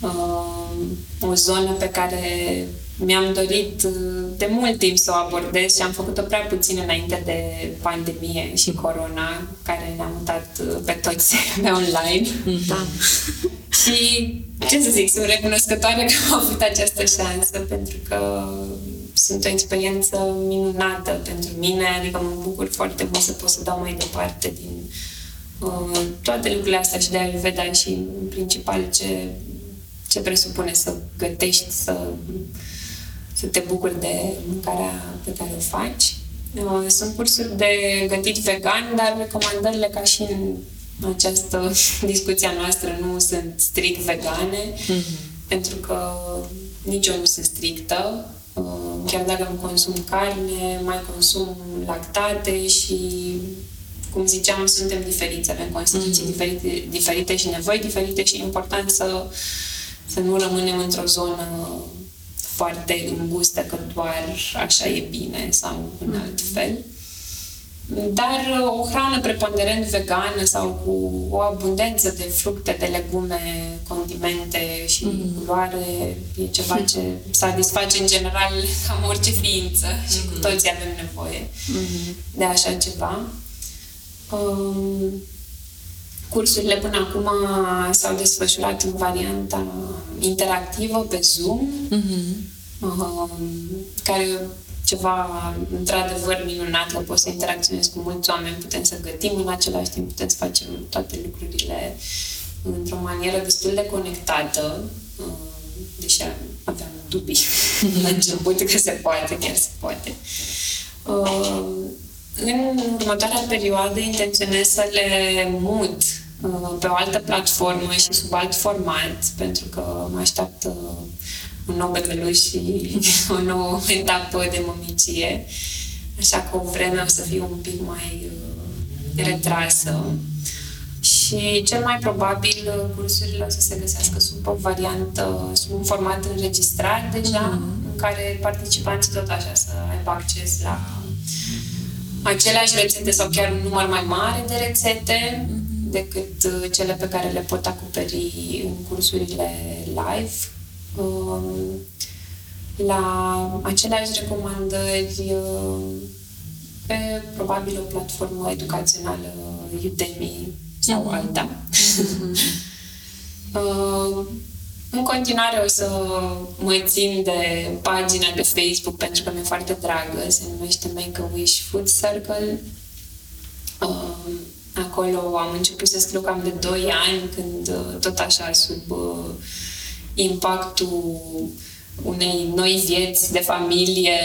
Um, o zonă pe care mi-am dorit uh, de mult timp să o abordez și am făcut-o prea puțin înainte de pandemie și corona, care ne-a mutat uh, pe toți pe online. Da. Și, ce să zic, sunt recunoscătoare că am avut această șansă, pentru că sunt o experiență minunată pentru mine, adică mă bucur foarte mult să pot să dau mai departe din uh, toate lucrurile astea și de Ayurveda și, în principal, ce, ce presupune să gătești, să, să te bucuri de mâncarea pe care o faci. Uh, Sunt cursuri de gătit vegan, dar recomandările ca și în această discuția noastră nu sunt strict vegane, pentru că nici eu nu sunt strictă. Uh, Chiar dacă îmi consum carne, mai consum lactate și, cum ziceam, suntem diferiți, avem constituții diferite, diferite și nevoi diferite și e important să, să nu rămânem într-o zonă foarte îngustă că doar așa e bine sau în alt fel. Dar uh, o hrană preponderent vegană sau cu o abundență de fructe, de legume, condimente și culoare e ceva ce satisface în general cam orice ființă și cu toții avem nevoie de așa ceva. Um, cursurile până acum s-au desfășurat în varianta interactivă pe Zoom, um, care e ceva într-adevăr minunat, că poți să interacționezi cu mulți oameni, putem să gătim în același timp, putem să facem toate lucrurile într-o manieră destul de conectată, um, deși aveam dubii la început că se poate, chiar se poate. Um, în următoarea perioadă intenționez să le mut uh, pe o altă platformă și sub alt format, pentru că mă așteaptă un nou bebeluș și o nouă etapă de mămicie. Așa că o vreme o să fiu un pic mai uh, retrasă. Și cel mai probabil uh, cursurile o să se găsească sub o variantă, sub un format înregistrat deja, în care participanții tot așa să aibă acces la aceleași rețete sau chiar un număr mai mare de rețete decât uh, cele pe care le pot acoperi în cursurile live. Um, La aceleași recomandări uh, pe probabil o platformă educațională Udemy sau alta. Uh, În continuare o să mă țin de pagina de Facebook pentru că mi-e foarte dragă, se numește Make-A-Wish Food Circle. Uh, Acolo am început să scriu cam de 2 ani, când uh, tot așa sub uh, impactul unei noi vieți de familie,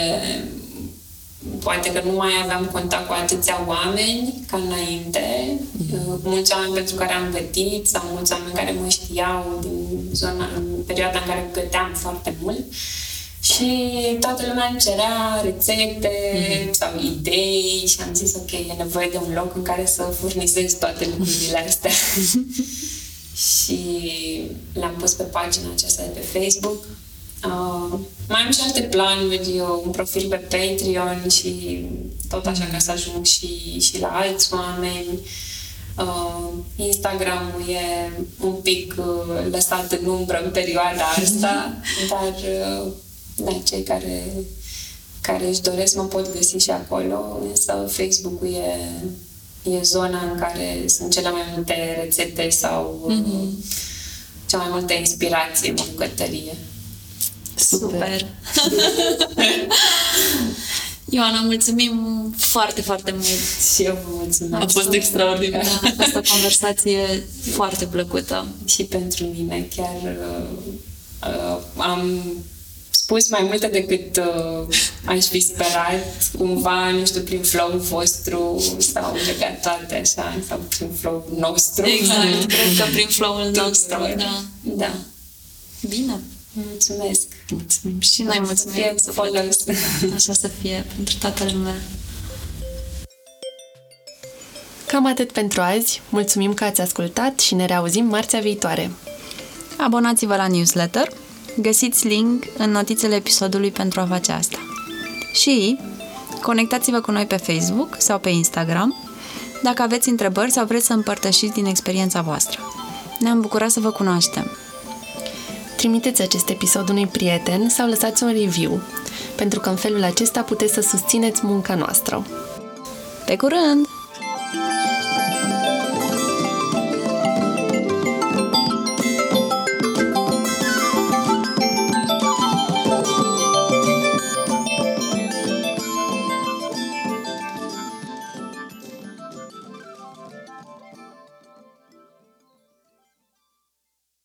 poate că nu mai aveam contact cu atâția oameni ca înainte, cu mulți oameni pentru care am gătit sau mulți oameni care mă știau din zona, în perioada în care găteam foarte mult. Și toată lumea îmi cerea rețete mm-hmm. sau idei și am zis, ok, e nevoie de un loc în care să furnizez toate lucrurile astea. și l-am pus pe pagina aceasta de pe Facebook. Uh, mai am și alte planuri, eu, un profil pe Patreon și tot așa ca să ajung și, și la alți oameni. Uh, Instagram-ul e un pic uh, lăsat în umbră în perioada asta, dar uh, da, cei care, care își doresc mă pot găsi și acolo, însă Facebook-ul e, e zona în care sunt cele mai multe rețete sau mm-hmm. cea mai multă inspirație în bucătărie. Super! Ioana, mulțumim foarte, foarte mult! Și eu vă mulțumesc. A fost extraordinar. Da, a fost o conversație foarte plăcută. Și pentru mine chiar uh, uh, am spus mai multe decât uh, aș fi sperat, cumva, nu știu, prin flow vostru sau legat toate așa, sau prin flow nostru. Exact, cred că prin flow-ul nostru, Tuturor. da. Da. Bine. Mulțumesc. Mulțumim și noi Să mulțumim. fie să folos. Așa să fie pentru toată lumea. Cam atât pentru azi. Mulțumim că ați ascultat și ne reauzim marțea viitoare. Abonați-vă la newsletter. Găsiți link în notițele episodului pentru a face asta. Și conectați-vă cu noi pe Facebook sau pe Instagram dacă aveți întrebări sau vreți să împărtășiți din experiența voastră. Ne-am bucurat să vă cunoaștem. Trimiteți acest episod unui prieten sau lăsați un review, pentru că în felul acesta puteți să susțineți munca noastră. Pe curând!